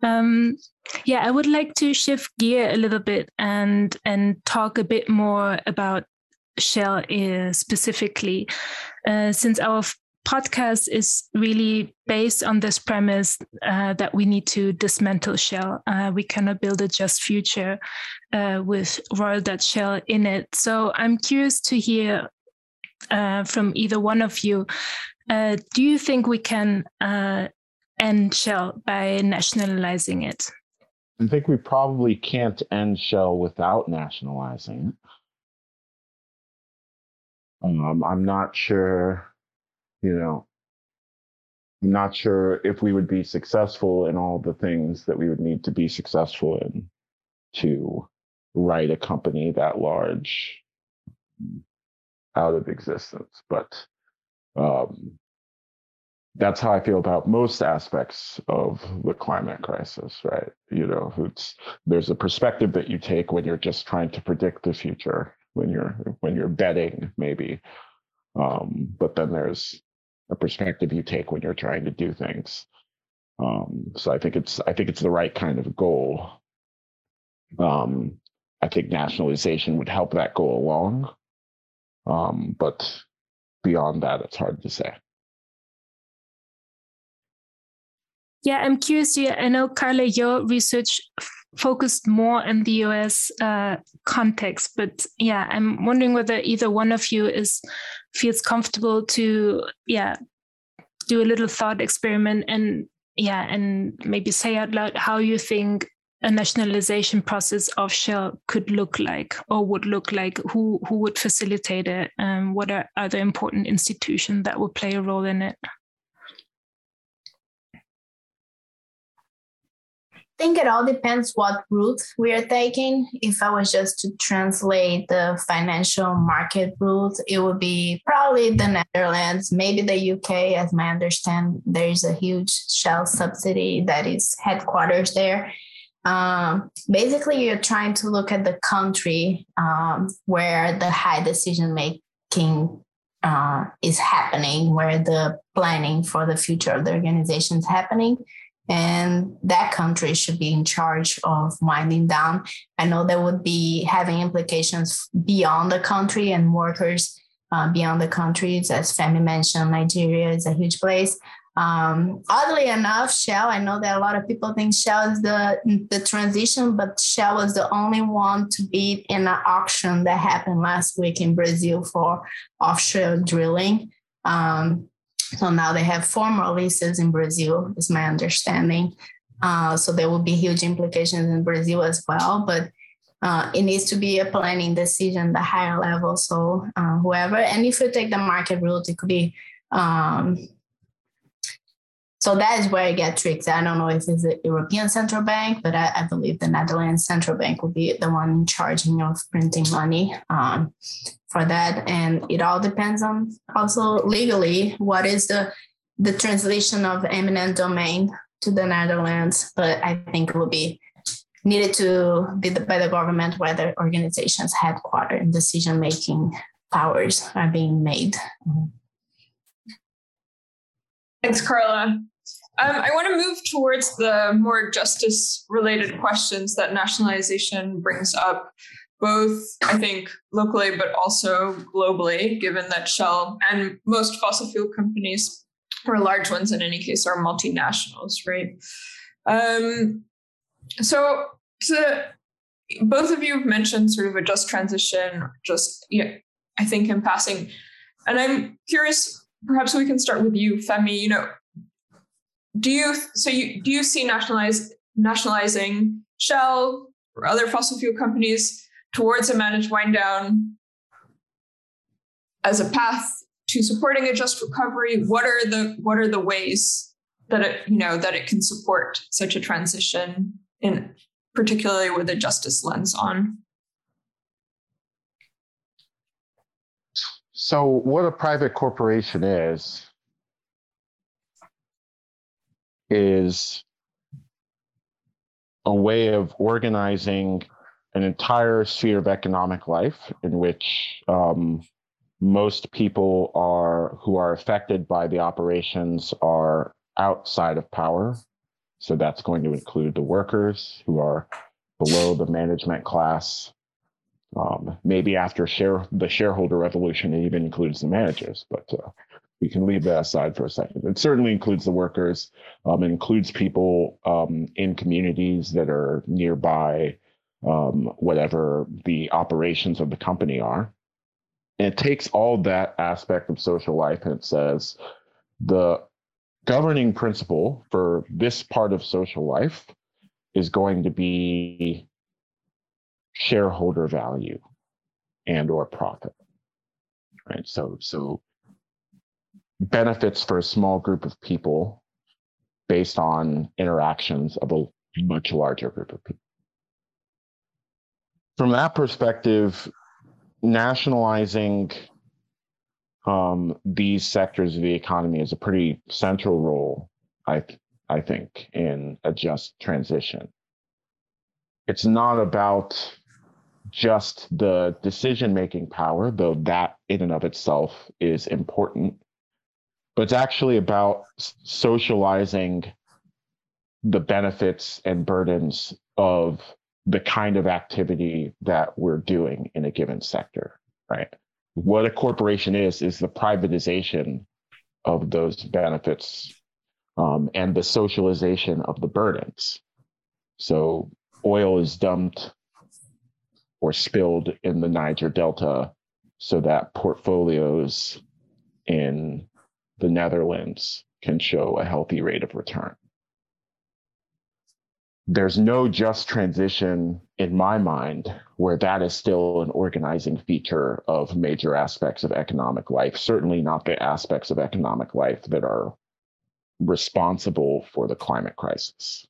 Um, yeah i would like to shift gear a little bit and and talk a bit more about shell uh, specifically. Uh, since our podcast is really based on this premise uh, that we need to dismantle Shell. Uh, we cannot build a just future uh, with Royal Dutch Shell in it. So I'm curious to hear uh, from either one of you. Uh, do you think we can uh, end Shell by nationalizing it? I think we probably can't end Shell without nationalizing it. Um, I'm not sure, you know, I'm not sure if we would be successful in all the things that we would need to be successful in to write a company that large out of existence. But um, that's how I feel about most aspects of the climate crisis, right? You know, it's there's a perspective that you take when you're just trying to predict the future, when you're when you're betting, maybe. Um, but then there's a perspective you take when you're trying to do things. Um, so I think it's I think it's the right kind of goal. Um, I think nationalization would help that go along. Um, but beyond that, it's hard to say. Yeah, I'm curious. I know, Carla, your research focused more in the US uh, context, but yeah, I'm wondering whether either one of you is feels comfortable to yeah do a little thought experiment and yeah and maybe say out loud how you think a nationalization process of Shell could look like or would look like who who would facilitate it and what are other important institutions that would play a role in it think it all depends what route we are taking. If I was just to translate the financial market route, it would be probably the Netherlands, maybe the UK. As my understand, there's a huge Shell subsidy that is headquarters there. Um, basically, you're trying to look at the country um, where the high decision making uh, is happening, where the planning for the future of the organization is happening. And that country should be in charge of winding down. I know that would be having implications beyond the country and workers uh, beyond the countries. As Femi mentioned, Nigeria is a huge place. Um, oddly enough, Shell, I know that a lot of people think Shell is the, the transition, but Shell was the only one to beat in an auction that happened last week in Brazil for offshore drilling. Um, so now they have four more leases in Brazil, is my understanding. Uh, so there will be huge implications in Brazil as well. But uh, it needs to be a planning decision, the higher level. So uh, whoever, and if you take the market route, it could be um, so that is where it gets tricky. I don't know if it's the European Central Bank, but I, I, believe the Netherlands Central Bank will be the one charging of printing money um, for that. And it all depends on also legally what is the the translation of eminent domain to the Netherlands. But I think it will be needed to be by the government where the organization's headquarter and decision making powers are being made. Mm-hmm. Thanks, Carla. Um, I want to move towards the more justice related questions that nationalization brings up, both, I think, locally, but also globally, given that Shell and most fossil fuel companies, or large ones in any case, are multinationals, right? Um, so, to, both of you have mentioned sort of a just transition, just, yeah, I think in passing. And I'm curious perhaps we can start with you, Femi. You know, do you so you do you see nationalize nationalizing Shell or other fossil fuel companies towards a managed wind down as a path to supporting a just recovery? What are the what are the ways that it you know that it can support such a transition in particularly with a justice lens on? So, what a private corporation is, is a way of organizing an entire sphere of economic life in which um, most people are who are affected by the operations are outside of power. So that's going to include the workers who are below the management class um, maybe after share the shareholder revolution, it even includes the managers, but uh, we can leave that aside for a second. It certainly includes the workers. Um, it includes people um, in communities that are nearby, um, whatever the operations of the company are. And it takes all that aspect of social life and it says the governing principle for this part of social life is going to be shareholder value and or profit. Right? So so benefits for a small group of people based on interactions of a much larger group of people from that perspective nationalizing um, these sectors of the economy is a pretty central role, I I think, in a just transition. It's not about just the decision making power, though that in and of itself is important, but it's actually about socializing the benefits and burdens of the kind of activity that we're doing in a given sector, right? What a corporation is, is the privatization of those benefits um, and the socialization of the burdens. So oil is dumped or spilled in the Niger Delta so that portfolios in the Netherlands can show a healthy rate of return there's no just transition in my mind where that is still an organizing feature of major aspects of economic life, certainly not the aspects of economic life that are responsible for the climate crisis.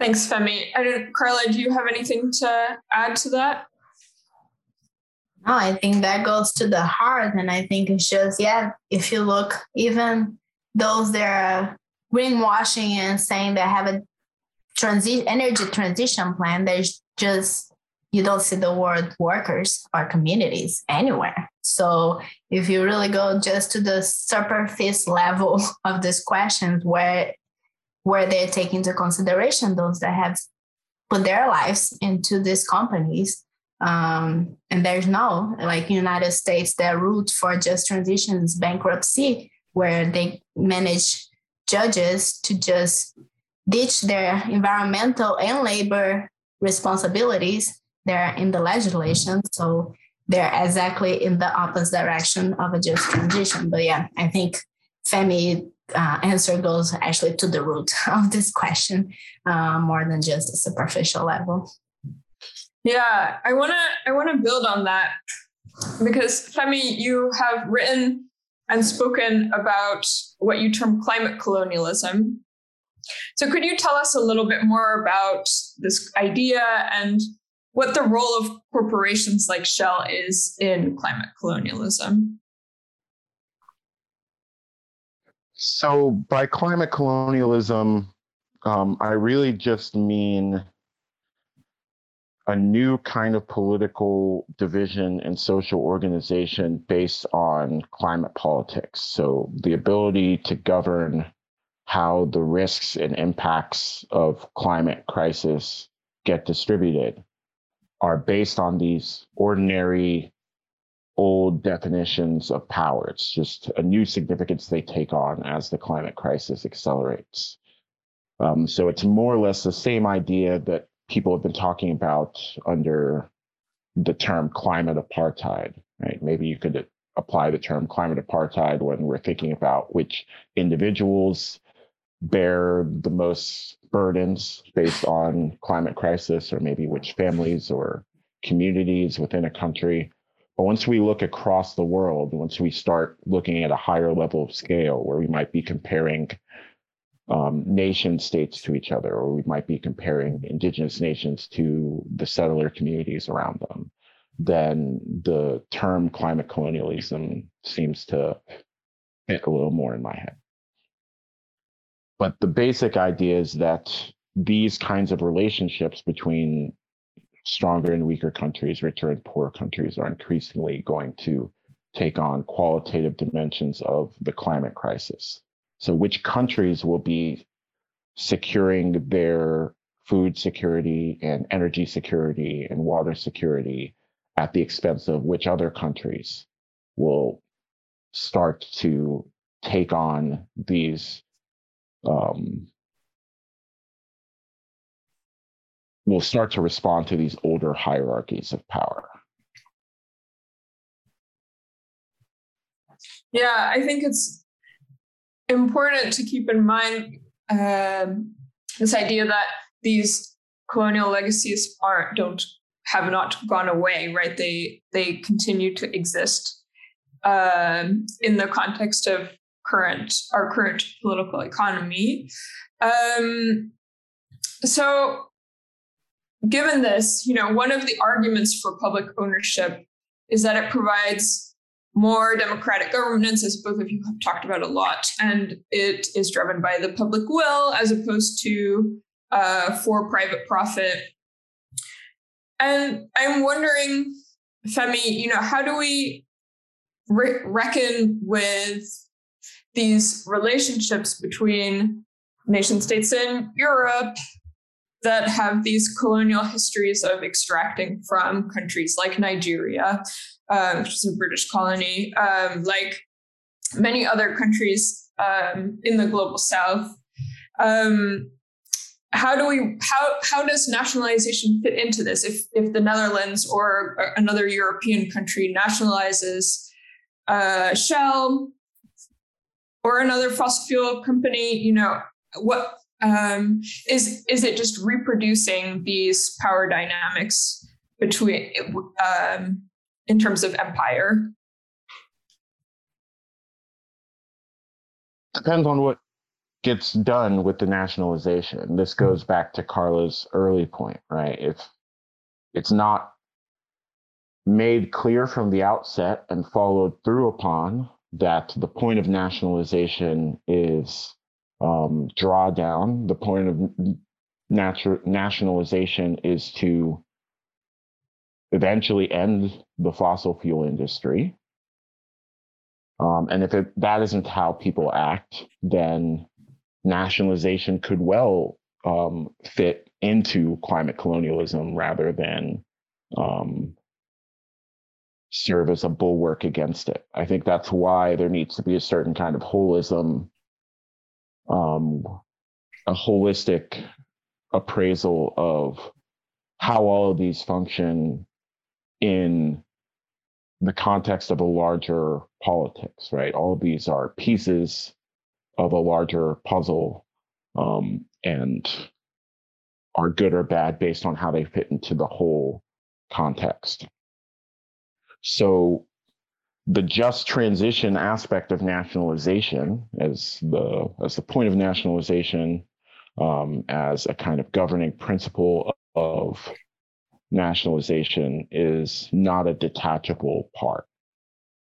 Thanks, Femi. I don't, Carla, do you have anything to add to that? No, I think that goes to the heart. And I think it shows, yeah, if you look even those that are greenwashing and saying they have a transition energy transition plan, there's just you don't see the word workers or communities anywhere. So if you really go just to the surface level of these questions where where they take into consideration those that have put their lives into these companies, um, and there's no like United States, their route for just transitions bankruptcy where they manage judges to just ditch their environmental and labor responsibilities. They're in the legislation, so they're exactly in the opposite direction of a just transition. But yeah, I think Femi uh, answer goes actually to the root of this question uh, more than just a superficial level. Yeah, I wanna I wanna build on that because Femi, you have written and spoken about what you term climate colonialism. So, could you tell us a little bit more about this idea and what the role of corporations like Shell is in climate colonialism? So, by climate colonialism, um, I really just mean a new kind of political division and social organization based on climate politics. So the ability to govern how the risks and impacts of climate crisis get distributed are based on these ordinary old definitions of power. It's just a new significance they take on as the climate crisis accelerates. Um, so it's more or less the same idea that people have been talking about under the term climate apartheid, right? Maybe you could apply the term climate apartheid when we're thinking about which individuals bear the most burdens based on climate crisis, or maybe which families or communities within a country. But once we look across the world, once we start looking at a higher level of scale where we might be comparing um, nation states to each other, or we might be comparing indigenous nations to the settler communities around them, then the term climate colonialism seems to fit a little more in my head. But the basic idea is that these kinds of relationships between stronger and weaker countries, richer and poorer countries, are increasingly going to take on qualitative dimensions of the climate crisis. So, which countries will be securing their food security and energy security and water security at the expense of which other countries will start to take on these um, will start to respond to these older hierarchies of power. Yeah, I think it's important to keep in mind um, this idea that these colonial legacies aren't don't have not gone away, right? They they continue to exist um, in the context of current our current political economy. Um, so, given this, you know, one of the arguments for public ownership is that it provides more democratic governance, as both of you have talked about a lot, and it is driven by the public will as opposed to uh, for private profit. And I'm wondering, Femi, you know, how do we re- reckon with these relationships between nation states in Europe that have these colonial histories of extracting from countries like Nigeria, uh, which is a British colony, um, like many other countries um, in the global south. Um, how do we how how does nationalization fit into this if if the netherlands or another european country nationalizes uh, shell or another fossil fuel company you know what um, is is it just reproducing these power dynamics between um, in terms of empire depends on what gets done with the nationalization. This hmm. goes back to Carla's early point, right? If it's not made clear from the outset and followed through upon that the point of nationalization is um, drawdown, the point of natu- nationalization is to eventually end the fossil fuel industry. Um, and if it, that isn't how people act, then nationalization could well um, fit into climate colonialism rather than um, serve as a bulwark against it. I think that's why there needs to be a certain kind of holism, um, a holistic appraisal of how all of these function in the context of a larger politics, right? All of these are pieces of a larger puzzle um, and are good or bad based on how they fit into the whole context. So the just transition aspect of nationalization as the as the point of nationalization um, as a kind of governing principle of nationalization is not a detachable part.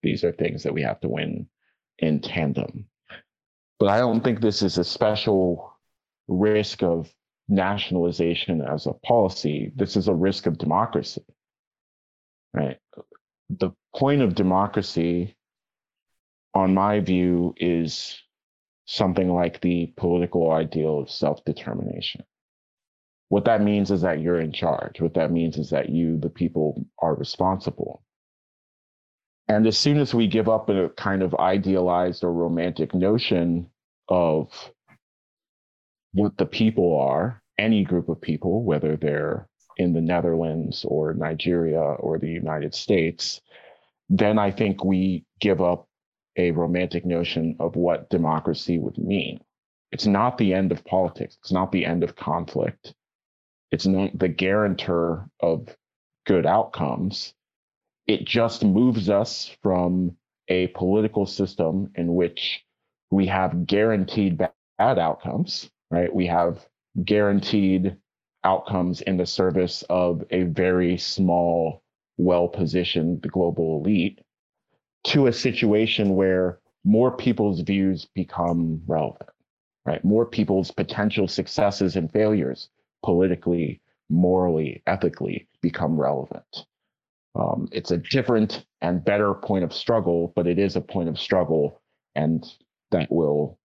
These are things that we have to win in tandem. But I don't think this is a special risk of nationalization as a policy. This is a risk of democracy, right? The point of democracy, on my view, is something like the political ideal of self determination. What that means is that you're in charge. What that means is that you, the people, are responsible. And as soon as we give up a kind of idealized or romantic notion of what the people are, any group of people, whether they're in the Netherlands or Nigeria or the United States, then I think we give up a romantic notion of what democracy would mean. It's not the end of politics, it's not the end of conflict, it's not the guarantor of good outcomes it just moves us from a political system in which we have guaranteed bad outcomes, right? We have guaranteed outcomes in the service of a very small, well positioned global elite to a situation where more people's views become relevant, right? More people's potential successes and failures politically, morally, ethically become relevant. Um, it's a different and better point of struggle, but it is a point of struggle, and that will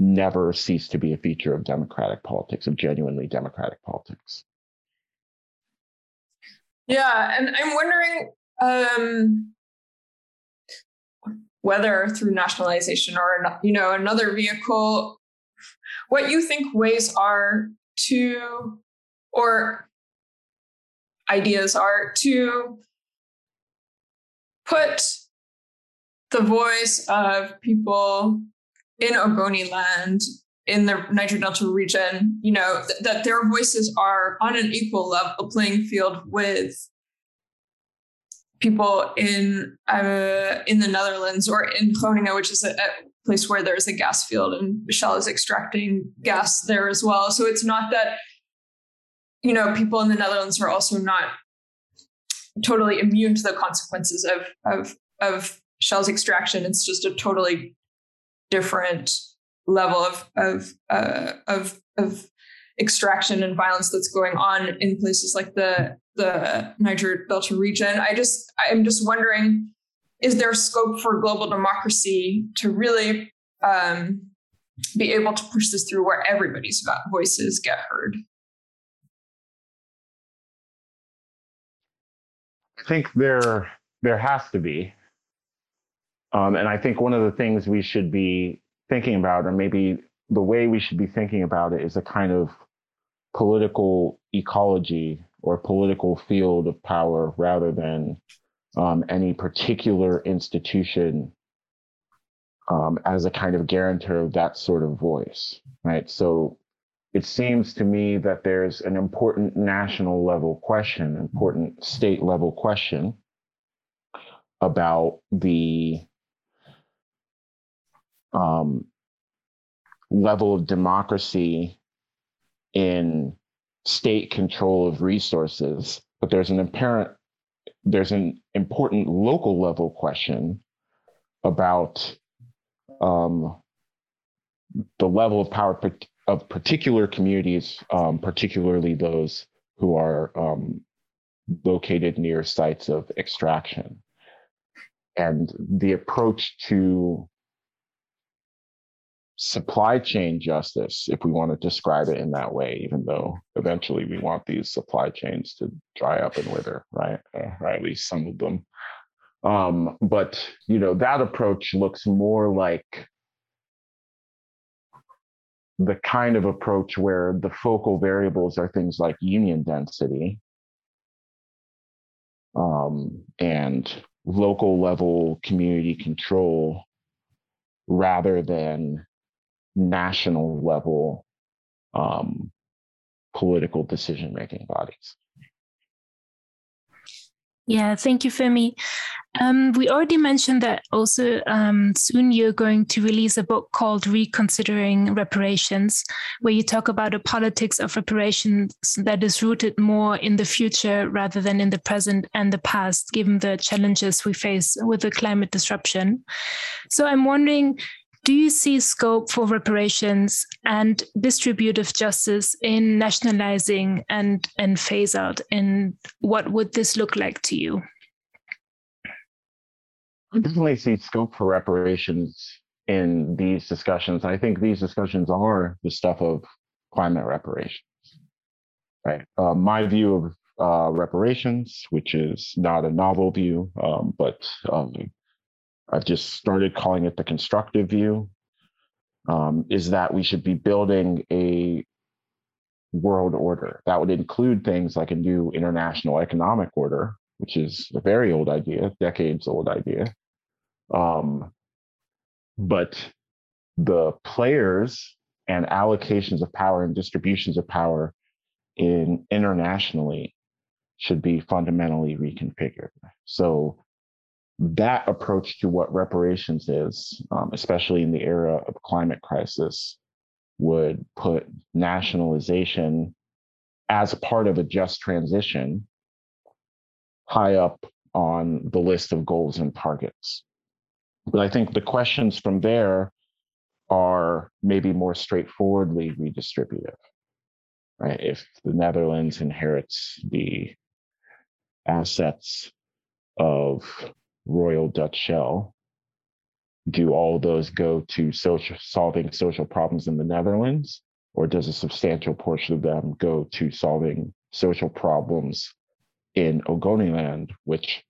never cease to be a feature of democratic politics, of genuinely democratic politics. Yeah, and I'm wondering um, whether through nationalization or you know another vehicle, what you think ways are to, or ideas are to put the voice of people in Ogoni land, in the Niger Delta region, you know, th- that their voices are on an equal level playing field with people in uh, in the Netherlands or in Groningen, which is a, a, place where there's a gas field and Shell is extracting gas there as well. So it's not that you know people in the Netherlands are also not totally immune to the consequences of of of Shell's extraction. It's just a totally different level of of uh, of of extraction and violence that's going on in places like the the Niger Delta region. I just I'm just wondering, is there scope for global democracy to really um, be able to push this through where everybody's voices get heard? I think there there has to be, um, and I think one of the things we should be thinking about, or maybe the way we should be thinking about it, is a kind of political ecology or political field of power rather than um, any particular institution um, as a kind of guarantor of that sort of voice, right? So it seems to me that there's an important national level question, important state level question about the um, level of democracy in state control of resources, but there's an apparent there's an important local level question about um, the level of power of particular communities, um, particularly those who are um, located near sites of extraction. And the approach to supply chain justice, if we want to describe it in that way, even though eventually we want these supply chains to dry up and wither, right? Or at least some of them. Um, but you know, that approach looks more like the kind of approach where the focal variables are things like union density um, and local level community control rather than national level um, political decision making bodies. Yeah, thank you, Femi. Um, we already mentioned that also um, soon you're going to release a book called Reconsidering Reparations, where you talk about a politics of reparations that is rooted more in the future rather than in the present and the past, given the challenges we face with the climate disruption. So I'm wondering do you see scope for reparations and distributive justice in nationalizing and, and phase out? And what would this look like to you? I definitely see scope for reparations in these discussions. I think these discussions are the stuff of climate reparations. Right. Uh, my view of uh, reparations, which is not a novel view, um, but um, I've just started calling it the constructive view, um, is that we should be building a world order. That would include things like a new international economic order, which is a very old idea, decades old idea. Um, but the players and allocations of power and distributions of power in internationally should be fundamentally reconfigured. So that approach to what reparations is, um, especially in the era of climate crisis, would put nationalization as part of a just transition high up on the list of goals and targets. But I think the questions from there are maybe more straightforwardly redistributive. Right? If the Netherlands inherits the assets of Royal Dutch Shell, do all those go to social solving social problems in the Netherlands, or does a substantial portion of them go to solving social problems in Ogoniland, which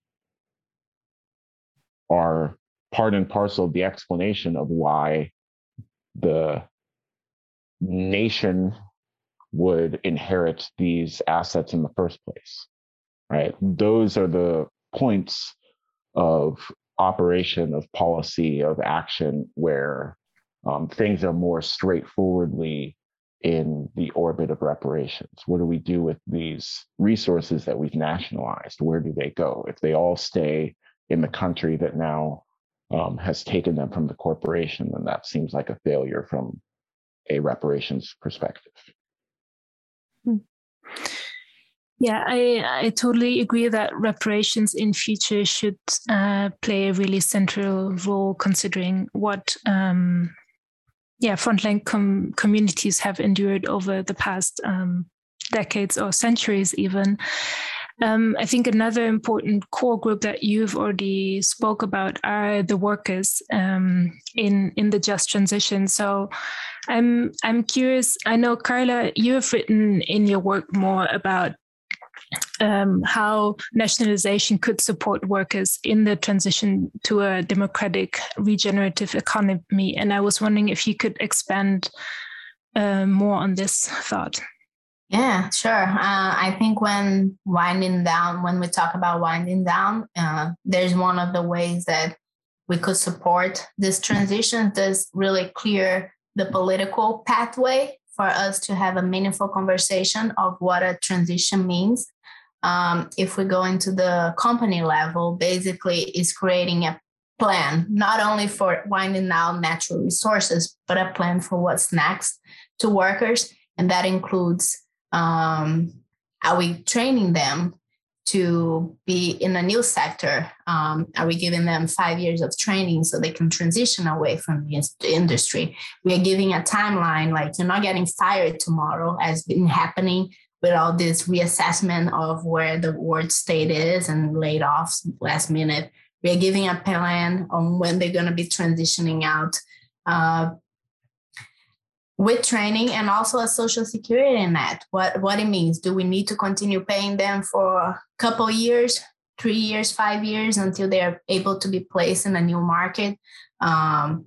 are part and parcel of the explanation of why the nation would inherit these assets in the first place right? Those are the points of operation of policy of action where um, things are more straightforwardly in the orbit of reparations? What do we do with these resources that we've nationalized? Where do they go? If they all stay in the country that now um, has taken them from the corporation, then that seems like a failure from a reparations perspective. Hmm. Yeah, I, I totally agree that reparations in future should uh, play a really central role, considering what um, yeah frontline com- communities have endured over the past um, decades or centuries, even. Um, I think another important core group that you've already spoke about are the workers um, in in the just transition. So, I'm I'm curious. I know Carla, you have written in your work more about um, how nationalization could support workers in the transition to a democratic regenerative economy. And I was wondering if you could expand uh, more on this thought. Yeah, sure. Uh, I think when winding down, when we talk about winding down, uh, there's one of the ways that we could support this transition that's really clear the political pathway for us to have a meaningful conversation of what a transition means um, if we go into the company level, basically is creating a plan, not only for winding down natural resources, but a plan for what's next to workers. And that includes um, are we training them to be in a new sector? Um, are we giving them five years of training so they can transition away from the industry? We are giving a timeline, like you're not getting fired tomorrow, as been happening with all this reassessment of where the world state is and laid off last minute. We are giving a plan on when they're going to be transitioning out uh, with training and also a social security net. What what it means? Do we need to continue paying them for a couple years, three years, five years until they are able to be placed in a new market? Um,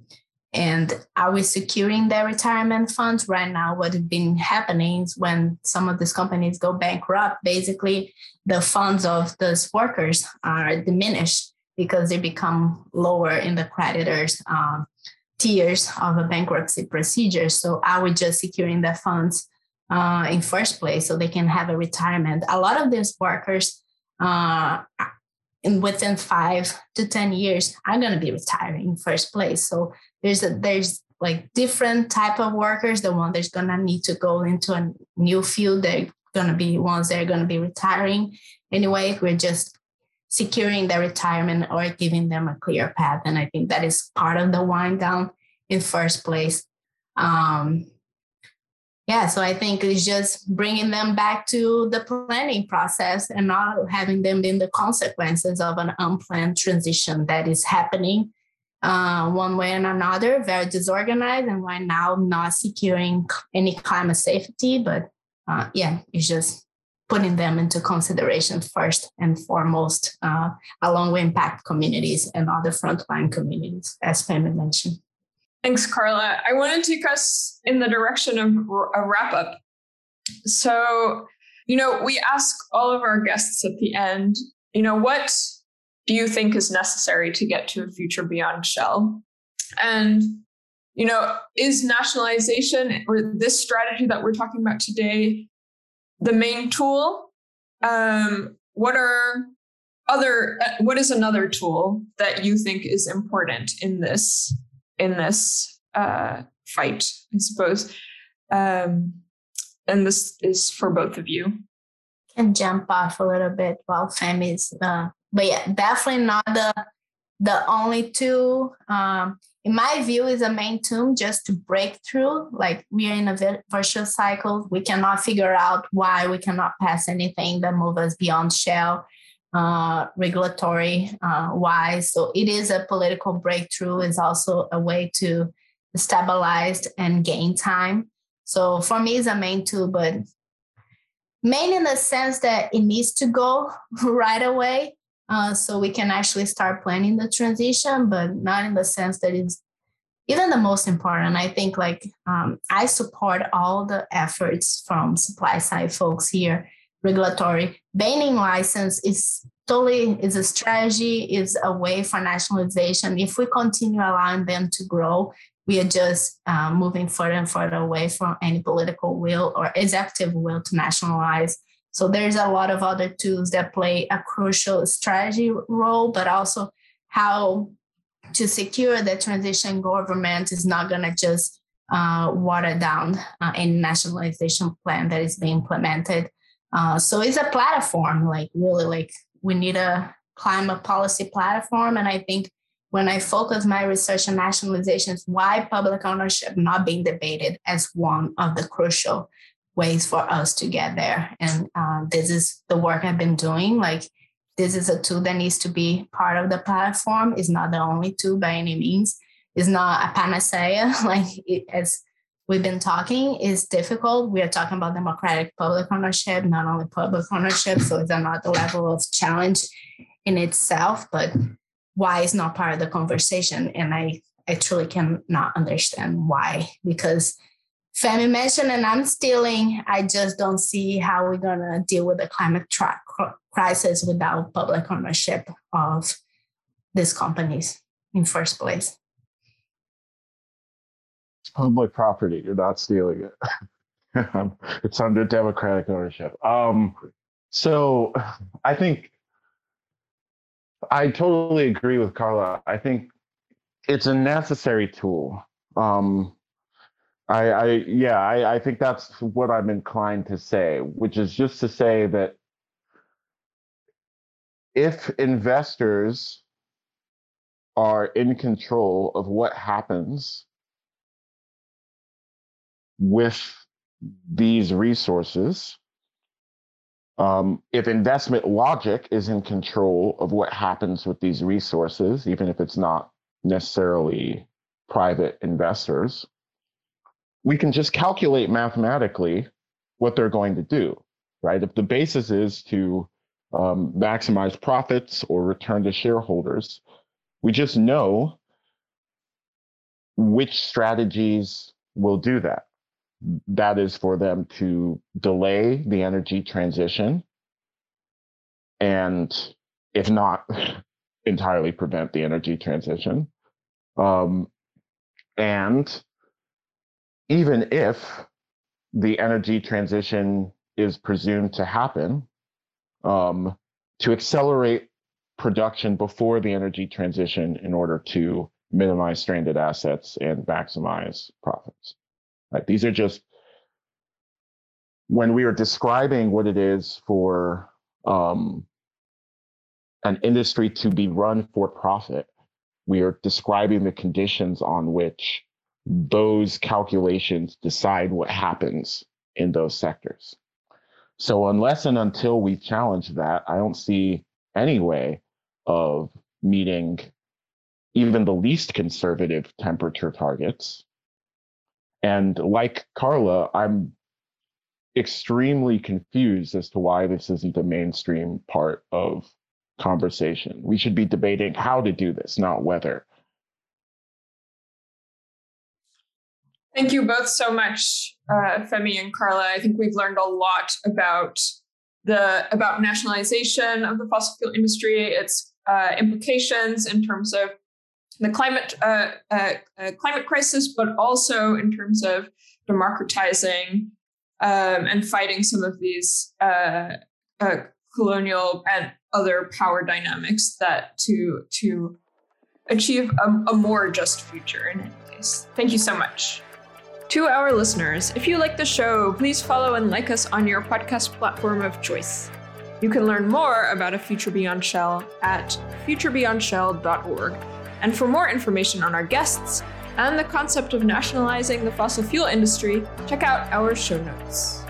and are we securing their retirement funds right now? What has been happening is when some of these companies go bankrupt, basically the funds of those workers are diminished because they become lower in the creditors' um, tiers of a bankruptcy procedure. So are we just securing the funds uh, in first place so they can have a retirement? A lot of these workers uh, in within five to 10 years, I'm going to be retiring in first place. So there's a there's like different type of workers the one that's going to need to go into a new field they're going to be ones that are going to be retiring anyway we're just securing their retirement or giving them a clear path and i think that is part of the wind down in first place um, yeah so i think it's just bringing them back to the planning process and not having them in the consequences of an unplanned transition that is happening uh, one way and another, very disorganized, and right now not securing any climate safety. But uh, yeah, it's just putting them into consideration first and foremost, uh, along with impact communities and other frontline communities, as Pam mentioned. Thanks, Carla. I want to take us in the direction of a wrap up. So, you know, we ask all of our guests at the end, you know, what do you think is necessary to get to a future beyond Shell? And, you know, is nationalization or this strategy that we're talking about today the main tool? Um, what are other uh, what is another tool that you think is important in this in this uh, fight i suppose um, and this is for both of you can jump off a little bit while Femi is uh, but yeah, definitely not the the only two. Um, in my view, is a main tool just to break through. Like we are in a virtuous cycle. We cannot figure out why we cannot pass anything that moves us beyond shell uh, regulatory uh, wise. So it is a political breakthrough. is also a way to stabilize and gain time. So for me, it's a main tool, but main in the sense that it needs to go right away uh, so we can actually start planning the transition, but not in the sense that it's even the most important. I think like um, I support all the efforts from supply side folks here. Regulatory banning license is totally is a strategy, is a way for nationalization. If we continue allowing them to grow, we are just uh, moving further and further away from any political will or executive will to nationalize. So there's a lot of other tools that play a crucial strategy role, but also how to secure that transition government is not going to just uh, water down uh, any nationalization plan that is being implemented. Uh, so it's a platform, like really, like we need a climate policy platform. And I think when I focus my research on nationalizations, why public ownership not being debated as one of the crucial ways for us to get there. And uh, this is the work I've been doing. Like this is a tool that needs to be part of the platform. It's not the only tool by any means. It's not a panacea. Like it, as we've been talking, is difficult. We are talking about democratic public ownership, not only public ownership. So it's another level of challenge in itself. But why is not part of the conversation? And I I truly cannot understand why because Femi mentioned, and I'm stealing. I just don't see how we're gonna deal with the climate tra- crisis without public ownership of these companies in first place. It's public property. You're not stealing it. it's under democratic ownership. Um, so I think I totally agree with Carla. I think it's a necessary tool. Um, I, I yeah, I, I think that's what I'm inclined to say, which is just to say that if investors are in control of what happens with these resources, um, if investment logic is in control of what happens with these resources, even if it's not necessarily private investors, we can just calculate mathematically what they're going to do, right? If the basis is to um, maximize profits or return to shareholders. We just know which strategies will do that. That is for them to delay the energy transition and, if not, entirely prevent the energy transition. Um, and even if the energy transition is presumed to happen, um, to accelerate production before the energy transition in order to minimize stranded assets and maximize profits. Right? These are just when we are describing what it is for um, an industry to be run for profit, we are describing the conditions on which those calculations decide what happens in those sectors. So unless and until we challenge that, I don't see any way of meeting even the least conservative temperature targets. And like Carla, I'm extremely confused as to why this isn't a mainstream part of conversation. We should be debating how to do this, not whether. Thank you both so much, uh, Femi and Carla. I think we've learned a lot about the about nationalization of the fossil fuel industry, its uh, implications in terms of the climate uh, uh, uh climate crisis, but also in terms of democratizing um, and fighting some of these uh, colonial and other power dynamics that to to achieve a, a more just future in any case. Thank you so much. To our listeners, if you like the show, please follow and like us on your podcast platform of choice. You can learn more about A Future Beyond Shell at futurebeyondshell.org. And for more information on our guests and the concept of nationalizing the fossil fuel industry, check out our show notes.